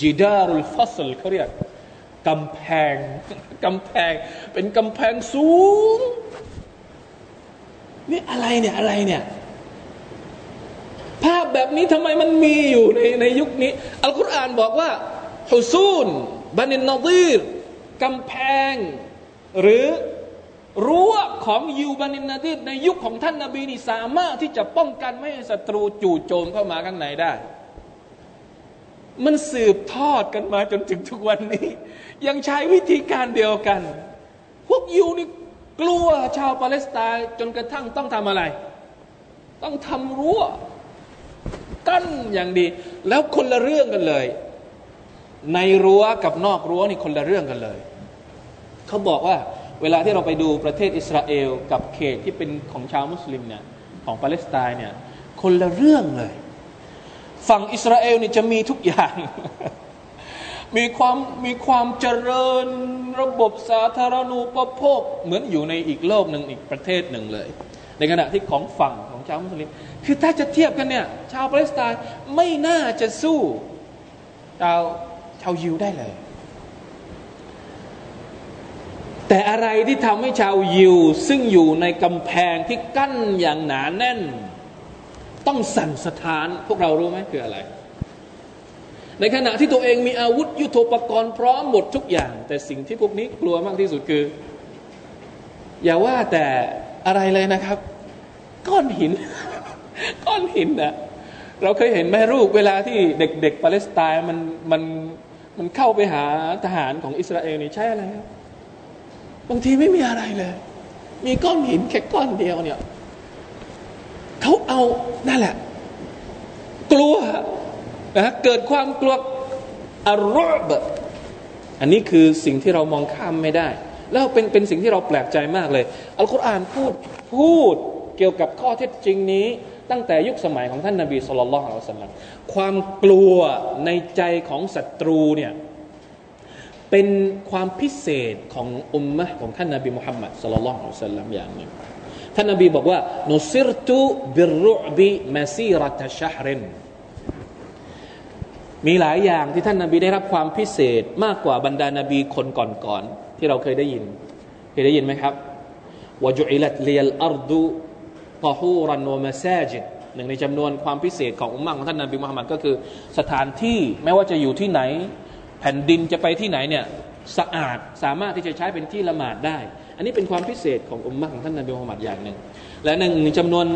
จีดารุลฟัสลเขาเรียกกำแพงกำแพงเป็นกำแพงสูงนี่อะไรเนี่ยอะไรเนี่ยภาพแบบนี้ทำไมมันมีอยู่ในในยุคนี้ อัลกุรอานบอกว่า ฮุซูนบันินนาดีรกำแพง หรือรั้วของยูบันินนาดีรในยุคของท่านนาบีนี่สามารถที่จะป้องกันไม่ให้ศัตรูจู่โจมเข้ามาข้างในได้ มันสืบทอดกันมาจนถึงทุกวันนี้ ยังใช้วิธีการเดียวกัน พวกยูนี่กลัวชาวปาเลสไตน์จนกระทั่งต้องทำอะไร ต้องทำรั้วกั้นอย่างดี แล้วคนละเรื่องกันเลย ในรั้วกับนอกรั้วนี่คนละเรื่องกันเลย เขาบอกว่าเวลาที่เราไปดูประเทศอิสราเอล กับเขตที่เป็นของชาวมุสลิมเนี่ยของปาเลสไตน์เนี่ยคนละเรื่องเลย ฝั่งอิสราเอลนี่จะมีทุกอย่าง มีความมีความเจริญระบบสาธารณูปโภคเหมือนอยู่ในอีกโลกหนึ่งอีกประเทศหนึ่งเลย ในขณะที่ของฝั่งของชาวมุสลิม คือถ้าจะเทียบกันเนี่ยชาวปาเลสไตน์ไม่น่าจะสู้ชาวาวยิวได้เลย แต่อะไรที่ทำให้ชาวยิว ซึ่งอยู่ในกำแพงที่กั้นอย่างหนาแน่น ต้องสั่นสะท้านพวกเรารู้ไหมคืออะไร ในขณะที่ตัวเองมีอาวุธยุโทโธปกรณ์พร้อมหมดทุกอย่าง แต่สิ่งที่พวกนี้กลัวมากที่สุดคือ อย่าว่าแต่อะไรเลยนะครับ ก้อนหิน ก้อนหินนะเราเคยเห็นไหมรูปเวลาที่เด็ก ๆ ปาเลสไตน์มันมัน มันเข้าไปหาทหารของอิสราเอลนี่ใช่อะไรครับบางทีไม่มีอะไรเลย มีก้อนหินแค่ก้อนเดียวเนี่ยเขาเอานั่นแหละ กลัวนะเกิดความกลัวอารบอันนี้คือสิ่งที่เรามองข้ามไม่ได้ แล้วเป็นเป็นสิ่งที่เราแปลกใจมากเลย อัลกุรอานพูดพูดเกี่ยวกับข้อเท็จจริงนี้ ตั้งแต่ยุคสมัยของท่านนาบีสุลต่านละอัลสลัมความกลัวในใจของศัตรูเนี่ยเป็นความพิเศษของอุมมะของท่านนาบีมุฮัมมัดสุลลัลอัลสลัมอย่างหนึ่งท่านนาบีบอกว่านุซิรตุบิรุบิมาซีรัตชฮรินมีหลายอย่างที่ท่านนาบีได้รับความพิเศษมากกว่าบรรดานาบีคนก่อนๆที่เราเคยได้ยินเคยได้ยินไหมครับวจุอิลัตเลียลอัรดุ ตอฮูรันโนมาแซจิดหนึ่งในจำนวนความพิเศษของอุมมะของท่านนาบีมุฮัมมัดก็คือ สถานที่ไม่ว่าจะอยู่ที่ไหน แผ่นดินจะไปที่ไหนเนี่ยสะอาดสามารถที่จะใช้เป็นที่ละหมาดได้ อันนี้เป็นความพิเศษของอุมมะของท่านนาบีมุฮัมมัดอย่างหนึ่ง และหนึ่งจำนวน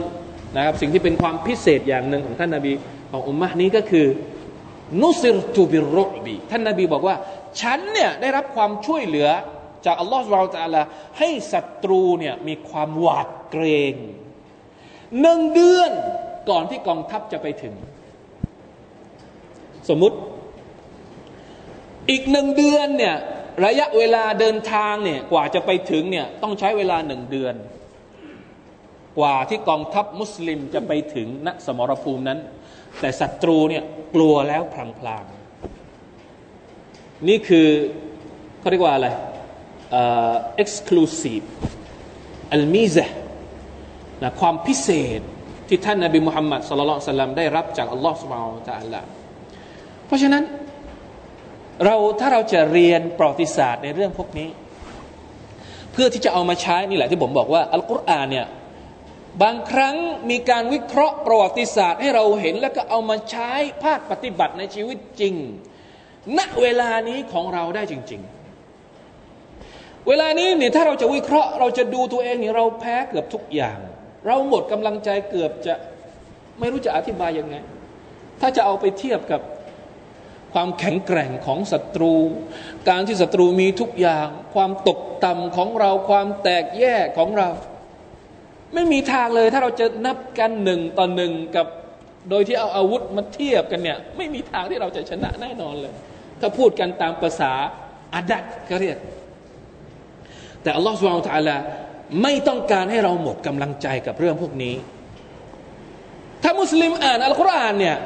นะครับสิ่งที่เป็นความพิเศษอย่างหนึ่งของท่านนาบีของอุมมะนี้ก็คือนุสิรตูบิรุบีท่านนาบีบอกว่า ฉันเนี่ยได้รับความช่วยเหลือจากอัลลอฮฺสุบร์ตะลาให้ศัตรูเนี่ยมีความหวาดเกรง หนึ่งเดือนก่อนที่กองทัพจะไปถึง สมมุติ อีกหนึ่งเดือนเนี่ยระยะเวลาเดินทางเนี่ยกว่าจะไปถึงเนี่ยต้องใช้เวลาหนึ่งเดือน กว่าที่กองทัพมุสลิมจะไปถึงณสมรภูมินั้น แต่ศัตรูเนี่ยกลัวแล้วพลางๆ นี่คือเขาเรียกว่าอะไรเอ่อ exclusive อัลมิซะ นะความพิเศษที่ท่านนาบีมุฮัมมัดสุลลัลสลัมได้รับจากอัลลอฮฺสุบฮานตะอัลลเพราะฉะนั้นเราถ้าเราจะเรียนประวัติศาสตร์ในเรื่องพวกนี้ เพื่อที่จะเอามาใช้นี่แหละที่ผมบอกว่าอัลกุรอานเนี่ยบางครั้งมีการวิเคราะห์ประวัติศาสตร์ให้เราเห็นแล้วก็เอามาใช้ภาคปฏิบัติในชีวิตจริง ณเวลานี้ของเราได้จริง ๆ เวลานี้เนี่ยถ้าเราจะวิเคราะห์เราจะดูตัวเองเนี่ยเราแพ้เกือบทุกอย่าง เราหมดกำลังใจเกือบจะไม่รู้จะอธิบายยังไง ถ้าจะเอาไปเทียบกับความแข็งแกร่งของศัตรู การที่ศัตรูมีทุกอย่าง ความตกต่ำของเราความแตกแยกของเรา ไม่มีทางเลยถ้าเราจะนับกันหนึ่งต่อหนึ่งกับโดยที่เอาอาวุธมาเทียบกันเนี่ย ไม่มีทางที่เราจะชนะแน่นอนเลย ถ้าพูดกันตามภาษาอาดัตก็เรียก แต่อัลลอฮฺสุบฮานตะลา ไม่ต้องการให้เราหมดกำลังใจกับเรื่องพวกนี้ ถ้ามุสลิมอ่านอัลกุรอานเนี่ย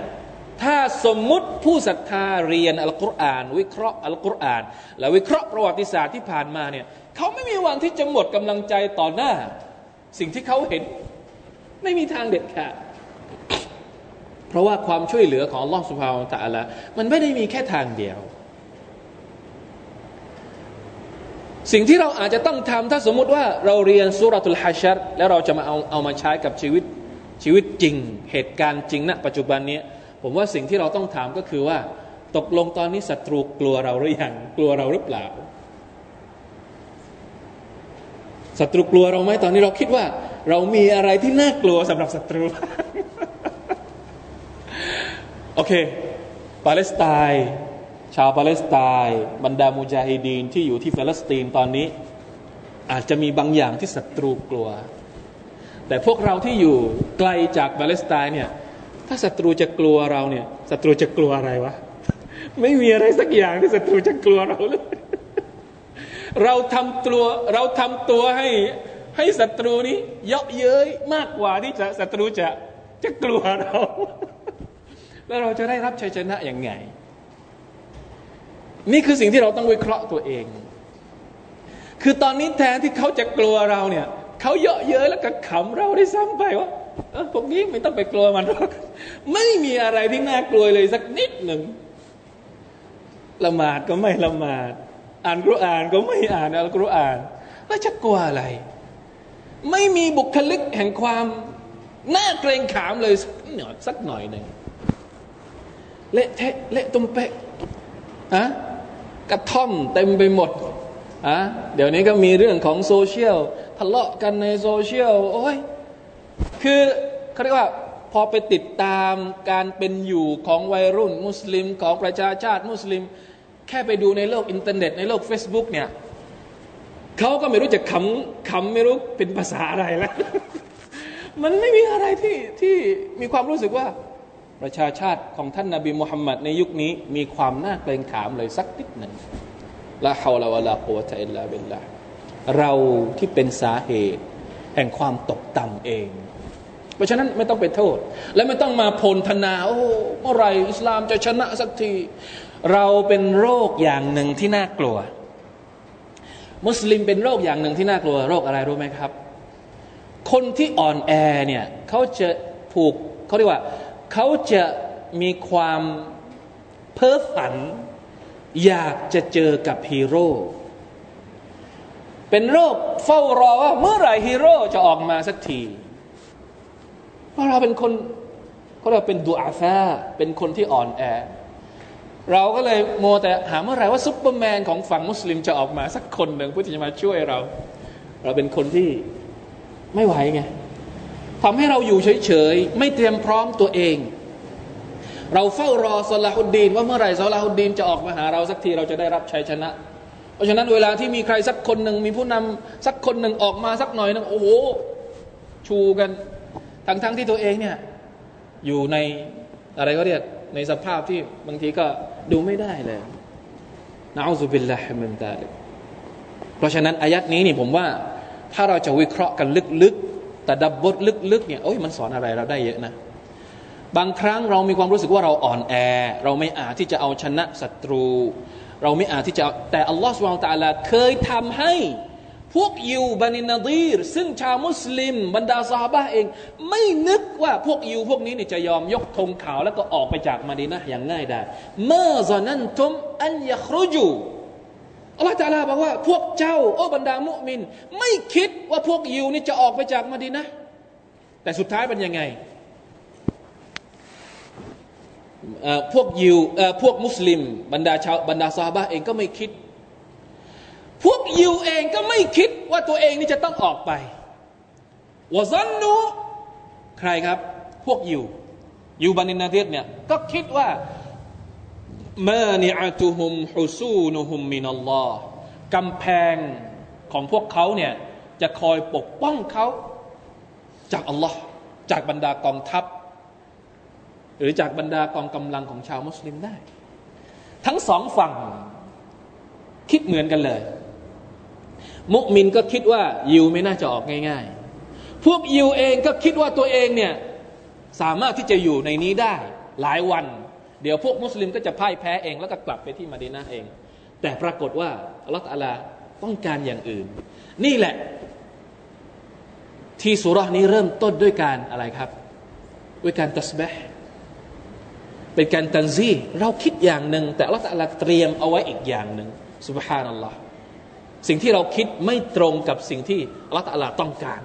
ถ้าสมมุติผู้ศรัทธาเรียนอัลกุรอาน วิเคราะห์อัลกุรอาน และวิเคราะห์ประวัติศาสตร์ที่ผ่านมาเนี่ยเขาไม่มีวันที่จะหมดกำลังใจต่อหน้า สิ่งที่เขาเห็นไม่มีทางเด็ดขาดเพราะว่าความช่วยเหลือของลอสุบฮาวตะอัลมันไม่ได้มีแค่ทางเดียว สิ่งที่เราอาจจะต้องทำถ้าสมมุติว่าเราเรียนสุรทูลฮัชัรแล้วเราจะมาเอาเอามาใช้กับชีวิตชีวิตจริง เหตุการณ์จริงณปัจจุบันนี้ผมว่าสิ่งที่เราต้องถามก็คือว่า ตกลงตอนนี้ศัตรูกลัวเราหรือยังกลัวเราหรือเปล่าศัตรูกลัวเราไหมตอนนี้เราคิดว่า เรามีอะไรที่น่ากลัวสำหรับศัตรูโอเคปาเลสไตน์ ชาวปาเลสไตน์บรรดามุจาฮิดีนที่อยู่ที่ฟาลสตีนตอนนี้ อาจจะมีบางอย่างที่ศัตรูกลัว แต่พวกเราที่อยู่ไกลจากปาเลสไตน์เนี่ยถ้าศัตรูจะกลัวเราเนี่ยศัตรูจะกลัวอะไรวะไม่มีอะไรสักอย่างที่ศัตรูจะกลัวเราเลยเราทำตัวเราทำตัวให้ให้ศัตรูนี้เยาะเย้ยมากกว่าที่จะศัตรูจะจะกลัวเรา แล้วเราจะได้รับชัยชนะอย่างไง นี่คือสิ่งที่เราต้องวิเคราะห์ตัวเอง คือตอนนี้แทนที่เขาจะกลัวเราเนี่ยเขาเยาะเย้ยแล้วก็ขำเราได้ซ้ำไปว่าเออพวกนี้ไม่ต้องไปกลัวมันหรอกไม่มีอะไรที่น่ากลัวเลยสักนิดหนึ่งละหมาดก็ไม่ละหมาด อ่านกุรอานก็ไม่อ่านอัลกุรอานแล้วจะกลัวอะไร ไม่มีบุคลิกแห่งความน่าเกรงขามเลยสักหน่อยสักหน่อยหนึ่งเละเทะเละตุ้มเป๊ะอะ กระท่อมเต็มไปหมดอะเดี๋ยวนี้ก็มีเรื่องของโซเชียลทะเลาะกันในโซเชียลโอ้ยคือเขาเรียกว่าพอไปติดตามการเป็นอยู่ของวัยรุ่นมุสลิมของประชาชาติมุสลิม แค่ไปดูในโลกอินเทอร์เน็ต ในโลก Facebook เนี่ยเขาก็ไม่รู้จะคำคำไม่รู้เป็นภาษาอะไรแล้ว มันไม่มีอะไรที่ที่มีความรู้สึกว่า ประชาชาติของท่านนาบีมุฮัมมัดในยุคนี้มีความน่าเกรงขามเลยสักนิดหนึ่งละฮาวลาวะลาโควะอิลลาบิลลาเราที่เป็นสาเหตุ แห่งความตกต่ำเอง เพราะฉะนั้นไม่ต้องไปโทษ และไม่ต้องมาพลธนา โอ้เมื่อไรอิสลามจะชนะสักที เราเป็นโรคอย่างหนึ่งที่น่ากลัว มุสลิมเป็นโรคอย่างหนึ่งที่น่ากลัว โรคอะไรรู้ไหมครับ คนที่อ่อนแอเนี่ยเขาจะผูกเขาเรียกว่า เขาจะมีความเพ้อฝัน อยากจะเจอกับฮีโร่ เป็นโรคเฝ้ารอว่าเมื่อไหร่ฮีโร่จะออกมาสักที เพราะเราเป็นคนก็เราเป็นضعفاء เป็นคนที่อ่อนแอ เราก็เลยมัวแต่หาเมื่อไหร่ว่าซุปเปอร์แมนของฝั่งมุสลิมจะออกมาสักคนหนึ่งเพื่อที่จะมาช่วยเรา เราเป็นคนที่ไม่ไหวไง ทำให้เราอยู่เฉยๆ ไม่เตรียมพร้อมตัวเอง เราเฝ้ารอสลาฮุดดีนว่าเมื่อไหร่สลาฮุดดีนจะออกมาหาเราสักทีเราจะได้รับชัยชนะ เพราะฉะนั้นเวลาที่มีใครสักคนหนึ่งมีผู้นำสักคนหนึ่งออกมาสักหน่อยนึงโอ้โหชูกันทั้งๆที่ตัวเองเนี่ยอยู่ในอะไรก็เรียกในสภาพที่บางทีก็ดูไม่ได้เลยนะอัลลอฮฺบิลลาฮิมินตาลิเพราะฉะนั้นอายัดนี้นี่ผมว่าถ้าเราจะวิเคราะห์กันลึกๆ แต่ดับบทลึกๆเนี่ยโอ้ยมันสอนอะไรเราได้เยอะนะ บางครั้งเรามีความรู้สึกว่าเราอ่อนแอ เราไม่อาจที่จะเอาชนะศัตรู เราไม่อาจที่จะแต่อัลลอฮฺสุบานตะลาเคยทำให้พวกยิวบันินาดีรซึ่งชาวมุสลิม บรรดาซาบะเอง ไม่นึกว่าพวกยิวพวกนี้นี่จะยอมยกธงขาวแล้วก็ออกไปจากมาดีนะอย่างง่ายได้เมื่อซอนันตุมอันยัครุจู อัลลอฮฺตาลาบอกว่าพวกเจ้า โอ้บรรดามุมิน ไม่คิดว่าพวกยิวนี่จะออกไปจากมาดีนะ แต่สุดท้ายเป็นยังไงพวกยิวพวกมุสลิม บรรดาชาวบรรดาซาบะเองก็ไม่คิด พวกยิวเองก็ไม่คิดว่าตัวเองนี่จะต้องออกไปวซันนูใครครับ พวกยิว ยิวบันินาเดียเนี่ยก็คิดว่า มานิอตุฮุมฮุซูนุฮุมมินัลลอฮ์กำแพงของพวกเขาเนี่ยจะคอยปกป้องเขาจากอัลลอฮ์จากบรรดากองทัพ หรือจากบรรดากองกำลังของชาวมุสลิมได้ ทั้งสองฝั่งคิดเหมือนกันเลย มุกมินก็คิดว่ายิวไม่น่าจะออกง่าย ๆ พวกยิวเองก็คิดว่าตัวเองเนี่ยสามารถที่จะอยู่ในนี้ได้หลายวัน เดี๋ยวพวกมุสลิมก็จะพ่ายแพ้เอง แล้วก็กลับไปที่มาดีนาเอง แต่ปรากฏว่าอัลลอฮฺอัลาต้องการอย่างอื่น นี่แหละ ที่สุรานี้เริ่มต้นด้วยการอะไรครับ ด้วยการตัสบะเป็นการตันซีเราคิดอย่างหนึ่ง แต่อัลลอฮฺเตรียมเอาไว้อีกอย่างหนึ่งสุบฮานัลลอฮ์สิ่งที่เราคิดไม่ตรงกับสิ่งที่อัลลอฮฺต้องการ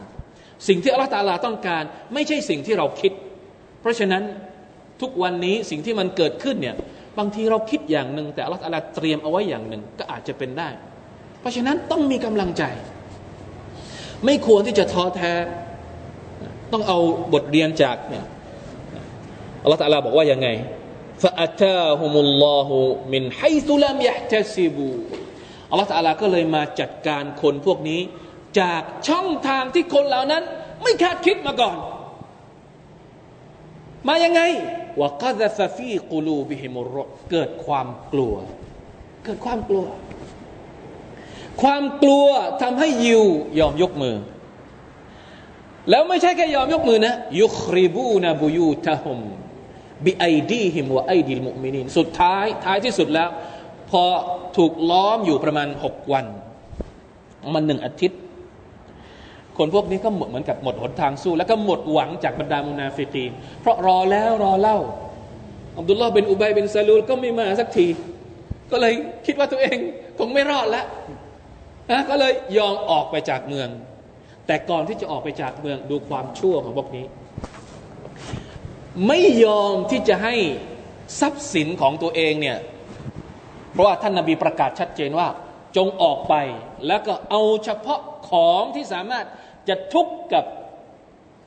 สิ่งที่อัลลอฮฺต้องการ ไม่ใช่สิ่งที่เราคิด เพราะฉะนั้น ทุกวันนี้สิ่งที่มันเกิดขึ้นเนี่ยบางทีเราคิดอย่างหนึ่งแต่อัลลอฮฺเตรียมเอาไว้อย่างหนึ่งก็อาจจะเป็นได้ เพราะฉะนั้นต้องมีกำลังใจ ไม่ควรที่จะท้อแท้ ต้องเอาบทเรียนจากเนี่ยอัลลอฮฺบอกว่ายังไงฟาอัตาฮุมุลลอฮุมินไฮซุลัมยะตซิบูอัลลอฮฺตาลาก็เลยมาจัดการคนพวกนี้ จากช่องทางที่คนเหล่านั้น ไม่คาดคิดมาก่อน มายังไงวกาซฟฟีกูลูบิฮิมุรเกิดความกลัว เกิดความกลัว ความกลัวทำให้ยิวยอมยกมือ แล้วไม่ใช่แค่ยอมยกมือนะيخربون بيوتهم بأيديهم وأيدي المؤمنينสุดท้ายท้ายที่สุดแล้ว พอถูกล้อมอยู่ประมาณหกวัน มันหนึ่งอาทิตย์ คนพวกนี้ก็หมดเหมือนกับหมดหนทางสู้ แล้วก็หมดหวังจากบรรดามุนาฟิกีนเพราะรอแล้วรอเล่าอับดุลลาห์เป็นอุบัยเป็นซาลูลก็ไม่มาสักที ก็เลยคิดว่าตัวเองคงไม่รอดแล้วนะก็เลยยอมออกไปจากเมือง แต่ก่อนที่จะออกไปจากเมืองดูความชั่วของพวกนี้ ไม่ยอมที่จะให้ทรัพย์สินของตัวเองเนี่ยเพราะว่าท่านนาบีประกาศชัดเจนว่า จงออกไปแล้วก็เอาเฉพาะของที่สามารถ จะทุกกับ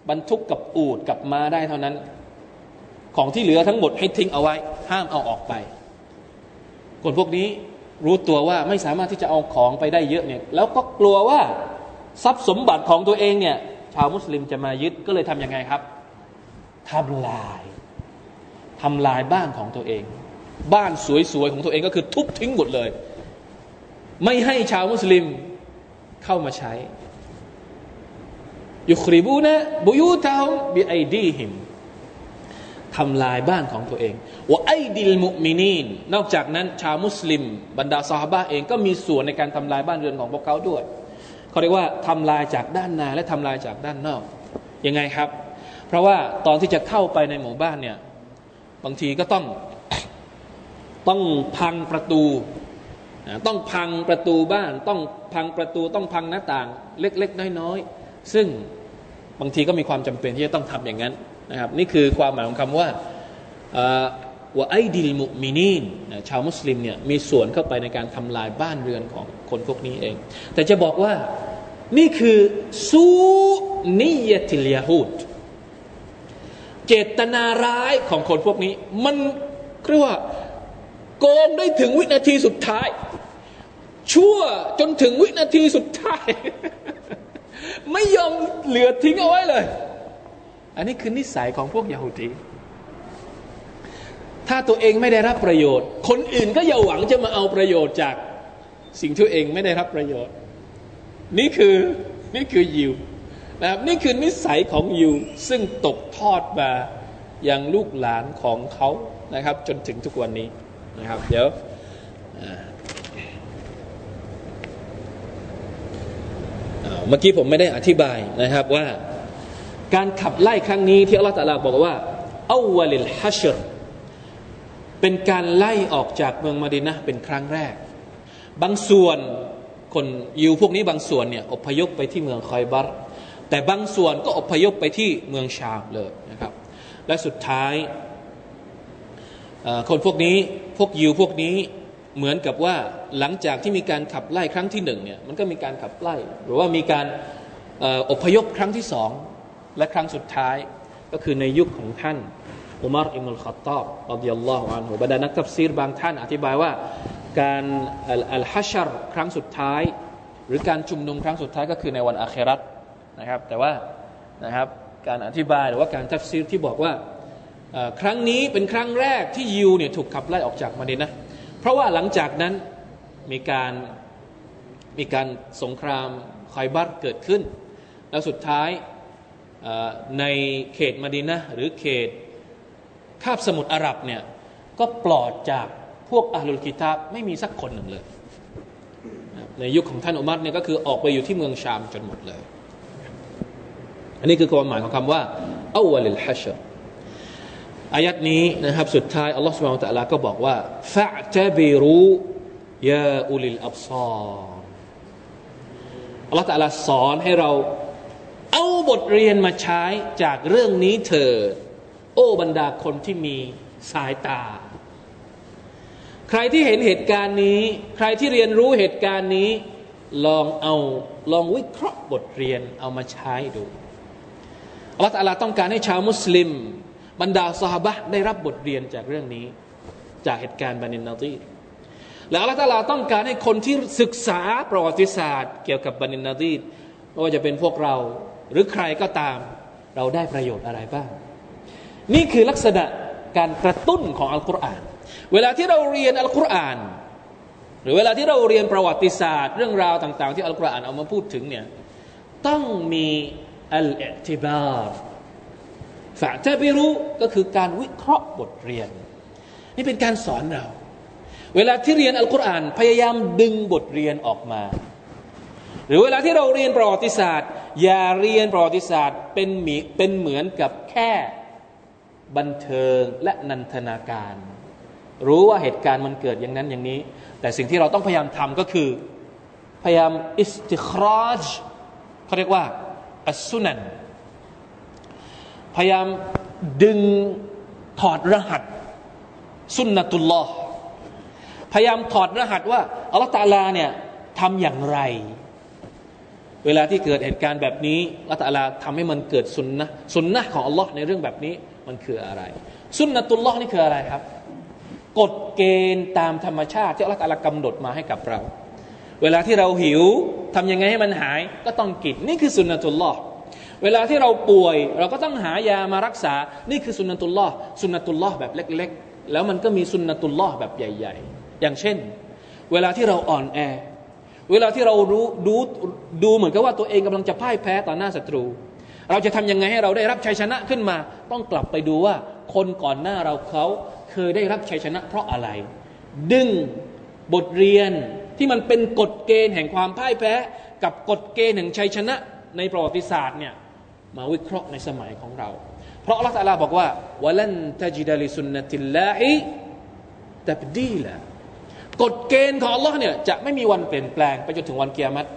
บรรทุกกับอูดกับม้าได้เท่านั้น ของที่เหลือทั้งหมดให้ทิ้งเอาไว้ ห้ามเอาออกไป คนพวกนี้รู้ตัวว่าไม่สามารถที่จะเอาของไปได้เยอะเนี่ย แล้วก็กลัวว่าทรัพย์สมบัติของตัวเองเนี่ย ชาวมุสลิมจะมายึดก็เลยทำยังไงครับทำลายทำลายบ้านของตัวเอง บ้านสวยๆของตัวเองก็คือทุบทิ้งหมดเลย ไม่ให้ชาวมุสลิมเข้ามาใช้ ยุคริบูนะบุยูตาฮุบิไอดีหิมทำลายบ้านของตัวเองว่าไอดิลมุมินีนนอกจากนั้น ชาวมุสลิม บรรดาซาฮาบะเองก็มีส่วนในการทำลายบ้านเรือนของพวกเขาด้วยเขาเรียกว่าทำลายจากด้านในและทำลายจากด้านนอกยังไงครับ เพราะว่าตอนที่จะเข้าไปในหมู่บ้านเนี่ยบางทีก็ต้องต้องพังประตู ต้องพังประตูบ้าน ต้องพังประตู ต้องพังหน้าต่าง เล็ก ๆ น้อย ๆ ซึ่งบางทีก็มีความจำเป็นที่จะต้องทำอย่างนั้นนะครับนี่คือความหมายของคำว่าว่าไอดิลมุมินีนชาวมุสลิมเนี่ยมีส่วนเข้าไปในการทำลายบ้านเรือนของคนพวกนี้เอง แต่จะบอกว่านี่คือซูนิยติลยาฮูดเจตนาร้ายของคนพวกนี้ มันเรียกว่าโกงได้ถึงวินาทีสุดท้าย ชั่วจนถึงวินาทีสุดท้าย ไม่ยอมเหลือทิ้งเอาไว้เลย อันนี้คือนิสัยของพวกยาฮูดีถ้าตัวเองไม่ได้รับประโยชน์ คนอื่นก็อย่าหวังจะมาเอาประโยชน์จากสิ่งที่เองไม่ได้รับประโยชน์ นี่คือนี่คือยิวนะครับนี่คือนิสัยของยิวซึ่งตกทอดมายังลูกหลานของเขานะครับ จนถึงทุกวันนี้นะครับ เดี๋ยว เมื่อกี้ผมไม่ได้อธิบายนะครับว่า การขับไล่ครั้งนี้ที่อัลลอฮฺตะลาบอกว่าอาวลิลฮัชรเป็นการไล่ออกจากเมืองมาดินะเป็นครั้งแรก บางส่วนคนยิวพวกนี้บางส่วนเนี่ยอพยพไปที่เมืองคอยบัตแต่บางส่วนก็อพยพไปที่เมืองชามเลยนะครับ และสุดท้ายคนพวกนี้พวกยิวพวกนี้ เหมือนกับว่าหลังจากที่มีการขับไล่ครั้งที่หนึ่งเนี่ยมันก็มีการขับไล่หรือว่ามีการอพยพครั้งที่สองและครั้งสุดท้ายก็คือในยุคของท่านอุมารอิมุลขัตตอบรดิยัลลอฮุอันฮุบรรดานักตัฟซีรบางท่านอธิบายว่าการอัลฮัชรครั้งสุดท้าย หรือการชุมนุมครั้งสุดท้ายก็คือในวันอาครัตนะครับแต่ว่านะครับการอธิบายหรือว่าการทัฟซีรที่บอกว่าครั้งนี้เป็นครั้งแรกที่ยิวเนี่ยถูกขับไล่ออกจากมาดินะ เพราะว่าหลังจากนั้นมีการมีการสงครามคอยบัตเกิดขึ้น แล้วสุดท้ายในเขตมาดินะหรือเขตคาบสมุทรอาหรับเนี่ยก็ปลอดจากพวกอาลุลกิตาบไม่มีสักคนหนึ่งเลย ในยุคของท่านอุมัรเนี่ยก็คือออกไปอยู่ที่เมืองชามจนหมดเลย อันนี้คือความหมายของคำว่าอาวลิลฮัชร อายัดนี้นะครับสุดท้ายอัลลอฮฺสุบฮานตะลาก็บอกว่าฟะตบิรูยาอุลิลอับซออัลลอฮฺตะลาสอนให้เราเอาบทเรียนมาใช้จากเรื่องนี้เถิดโอ้บรรดาคนที่มีสายตา ใครที่เห็นเหตุการณ์นี้ ใครที่เรียนรู้เหตุการณ์นี้ ลองเอาลองวิเคราะห์บทเรียนเอามาใช้ดูอัลลอฮฺต้องการให้ชาวมุสลิม บรรดาสหบะได้รับบทเรียนจากเรื่องนี้ จากเหตุการณ์บันินนาตีแล้วอัลลอฮฺต้องการให้คนที่ศึกษาประวัติศาสตร์ เกี่ยวกับบันินนาตีไม่ว่าจะเป็นพวกเราหรือใครก็ตาม เราได้ประโยชน์อะไรบ้าง นี่คือลักษณะการกระตุ้นของอัลกุรอาน เวลาที่เราเรียนอัลกุรอาน หรือเวลาที่เราเรียนประวัติศาสตร์ เรื่องราวต่าง ๆ ที่อัลกุรอานเอามาพูดถึงเนี่ยต้องมีอัลเอติบาร์ ฝาจะไปรู้ก็คือการวิเคราะห์บทเรียน นี่เป็นการสอนเรา เวลาที่เรียนอัลกุรอานพยายามดึงบทเรียนออกมา หรือเวลาที่เราเรียนประวัติศาสตร์ อย่าเรียนประวัติศาสตร์เป็นมีเป็นเหมือนกับแค่บันเทิงและนันทนาการ รู้ว่าเหตุการณ์มันเกิดอย่างนั้นอย่างนี้ แต่สิ่งที่เราต้องพยายามทำก็คือ พยายามอิสติคราจเขาเรียกว่าอัสุนัน พยายามดึงถอดรหัสสุนนตุลลอฮ์พยายามถอดรหัสว่าอัลลอฮฺตาลาเนี่ยทำอย่างไร เวลาที่เกิดเหตุการณ์แบบนี้อัลลอฮฺตาลาทำให้มันเกิดสุนนะสุนนะของอัลลอฮ์ในเรื่องแบบนี้มันคืออะไร สุนนตุลลอฮ์นี่คืออะไรครับ กฎเกณฑ์ตามธรรมชาติที่อัลลอฮฺตาลากำหนดมาให้กับเรา เวลาที่เราหิวทำยังไงให้มันหายก็ต้องกินนี่คือสุนนตุลลอฮ์ เวลาที่เราป่วย เราก็ต้องหายามารักษา นี่คือสุนนตุลลอฮ์สุนนตุลลอฮ์แบบเล็ก ๆ แล้วมันก็มีสุนนตุลลอฮ์แบบใหญ่ ๆ อย่างเช่น เวลาที่เราอ่อนแอ เวลาที่เรารู้ดูดูเหมือนกับว่าตัวเองกำลังจะพ่ายแพ้ต่อหน้าศัตรู เราจะทำยังไงให้เราได้รับชัยชนะขึ้นมา ต้องกลับไปดูว่าคนก่อนหน้าเราเขาเคยได้รับชัยชนะ เพราะอะไร ดึงบทเรียนที่มันเป็นกฎเกณฑ์แห่งความพ่ายแพ้ กับกฎเกณฑ์แห่งชัยชนะในประวัติศาสตร์เนี่ย มาวิเคราะห์ในสมัยของเรา เพราะอัลลอฮฺตาลาบอกว่าวลันตจิดลิสุนนติลลาฮิตับดีละกฎเกณฑ์ของอัลลอฮ์เนี่ยจะไม่มีวันเปลี่ยนแปลงไปจนถึงวันเกียรติ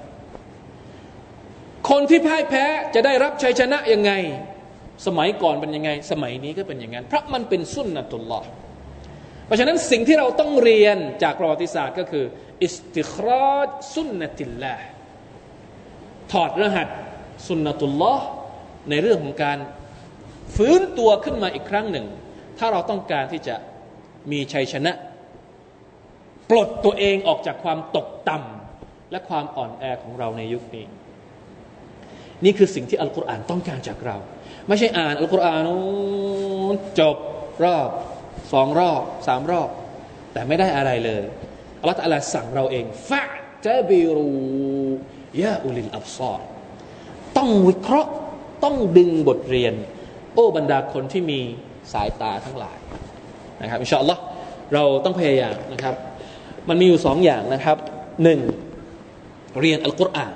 คนที่พ่ายแพ้จะได้รับชัยชนะยังไง สมัยก่อนเป็นยังไง สมัยนี้ก็เป็นอย่างนั้นเพราะมันเป็นสุนนะตุลลอฮ์เพราะฉะนั้นสิ่งที่เราต้องเรียนจากประวัติศาสตร์ก็คือ อิสติคราจสุนนติลลาถอดรหัสสุนนตุลลอฮ์ ในเรื่องของการฟื้นตัวขึ้นมาอีกครั้งหนึ่ง ถ้าเราต้องการที่จะมีชัยชนะ ปลดตัวเองออกจากความตกต่ำและความอ่อนแอของเราในยุคนี้ นี่คือสิ่งที่อัลกุรอานต้องการจากเรา ไม่ใช่อ่านอัลกุรอานจบรอบสองรอบสามรอบ แต่ไม่ได้อะไรเลยอัลลอฮฺสั่งเราเองฟะจบิรูยาอุลิลอับซอรต้องวิเคราะห์ ต้องดึงบทเรียน โอ้บรรดาคนที่มีสายตาทั้งหลายนะครับอินชาอัลลอฮ์เราต้องพยายามนะครับ มันมีอยู่สองอย่างนะครับหนึ่งเรียนอัลกุรอาน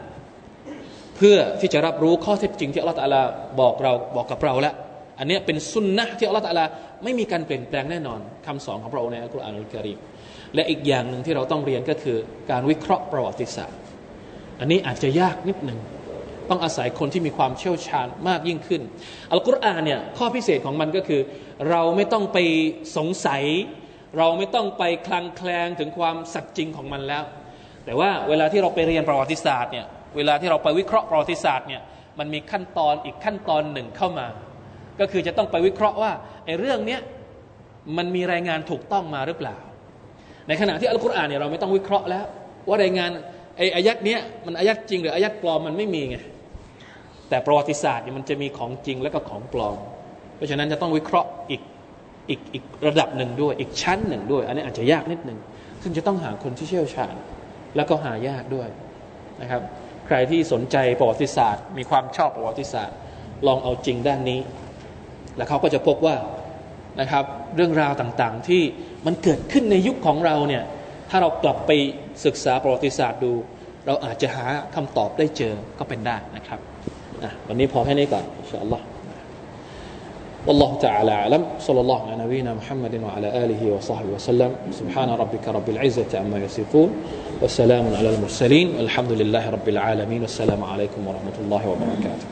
เพื่อที่จะรับรู้ข้อเท็จจริงที่อัลลอฮฺบอกเราบอกกับเราแล้วอันนี้เป็นสุนนะที่อัลลอฮฺไม่มีการเปลี่ยนแปลงแน่นอนคำสอนของพระองค์ในอัลกุรอานอัลกิริมและอีกอย่างหนึ่งที่เราต้องเรียนก็คือการวิเคราะห์ประวัติศาสตร์ อันนี้อาจจะยากนิดหนึ่ง ต้องอาศัยคนที่มีความเชี่ยวชาญมากยิ่งขึ้น อัลกุรอานเนี่ยข้อพิเศษของมันก็คือ เราไม่ต้องไปสงสัย เราไม่ต้องไปคลังแคลงถึงความสัจจริงของมันแล้ว แต่ว่าเวลาที่เราไปเรียนประวัติศาสตร์เนี่ยเวลาที่เราไปวิเคราะห์ประวัติศาสตร์เนี่ยมันมีขั้นตอนอีกขั้นตอนหนึ่งเข้ามา ก็คือจะต้องไปวิเคราะห์ว่าไอ้เรื่องเนี้ยมันมีรายงานถูกต้องมาหรือเปล่า ในขณะที่อัลกุรอานเนี่ยเราไม่ต้องวิเคราะห์แล้ว ว่ารายงานไอ้อายัดเนี้ยมันอายัดจริงหรืออายัดปลอมมันไม่มีไง แต่ประวัติศาสตร์เนี่ยมันจะมีของจริงและก็ของปลอม เพราะฉะนั้นจะต้องวิเคราะห์อีกอีกอีกระดับหนึ่งด้วย อีกชั้นหนึ่งด้วย อันนี้อาจจะยากนิดหนึ่งซึ่งจะต้องหาคนที่เชี่ยวชาญ แล้วก็หายากด้วยนะครับ ใครที่สนใจประวัติศาสตร์ มีความชอบประวัติศาสตร์ ลองเอาจริงด้านนี้ แล้วเขาก็จะพบว่านะครับ เรื่องราวต่างๆที่มันเกิดขึ้นในยุคของเราเนี่ยถ้าเรากลับไปศึกษาประวัติศาสตร์ดู เราอาจจะหาคำตอบได้เจอก็เป็นได้นะครับ นะวันนี้พอแค่นี้ก่อนอินชาอัลลอฮ์ والله تعالى أعلم صلى الله على نبينا محمد وعلى آله وصحبه وسلم سبحان ربك رب العزة عما يصفون وسلام على المرسلين والحمد لله رب العالمين والسلام عليكم ورحمة الله وبركاته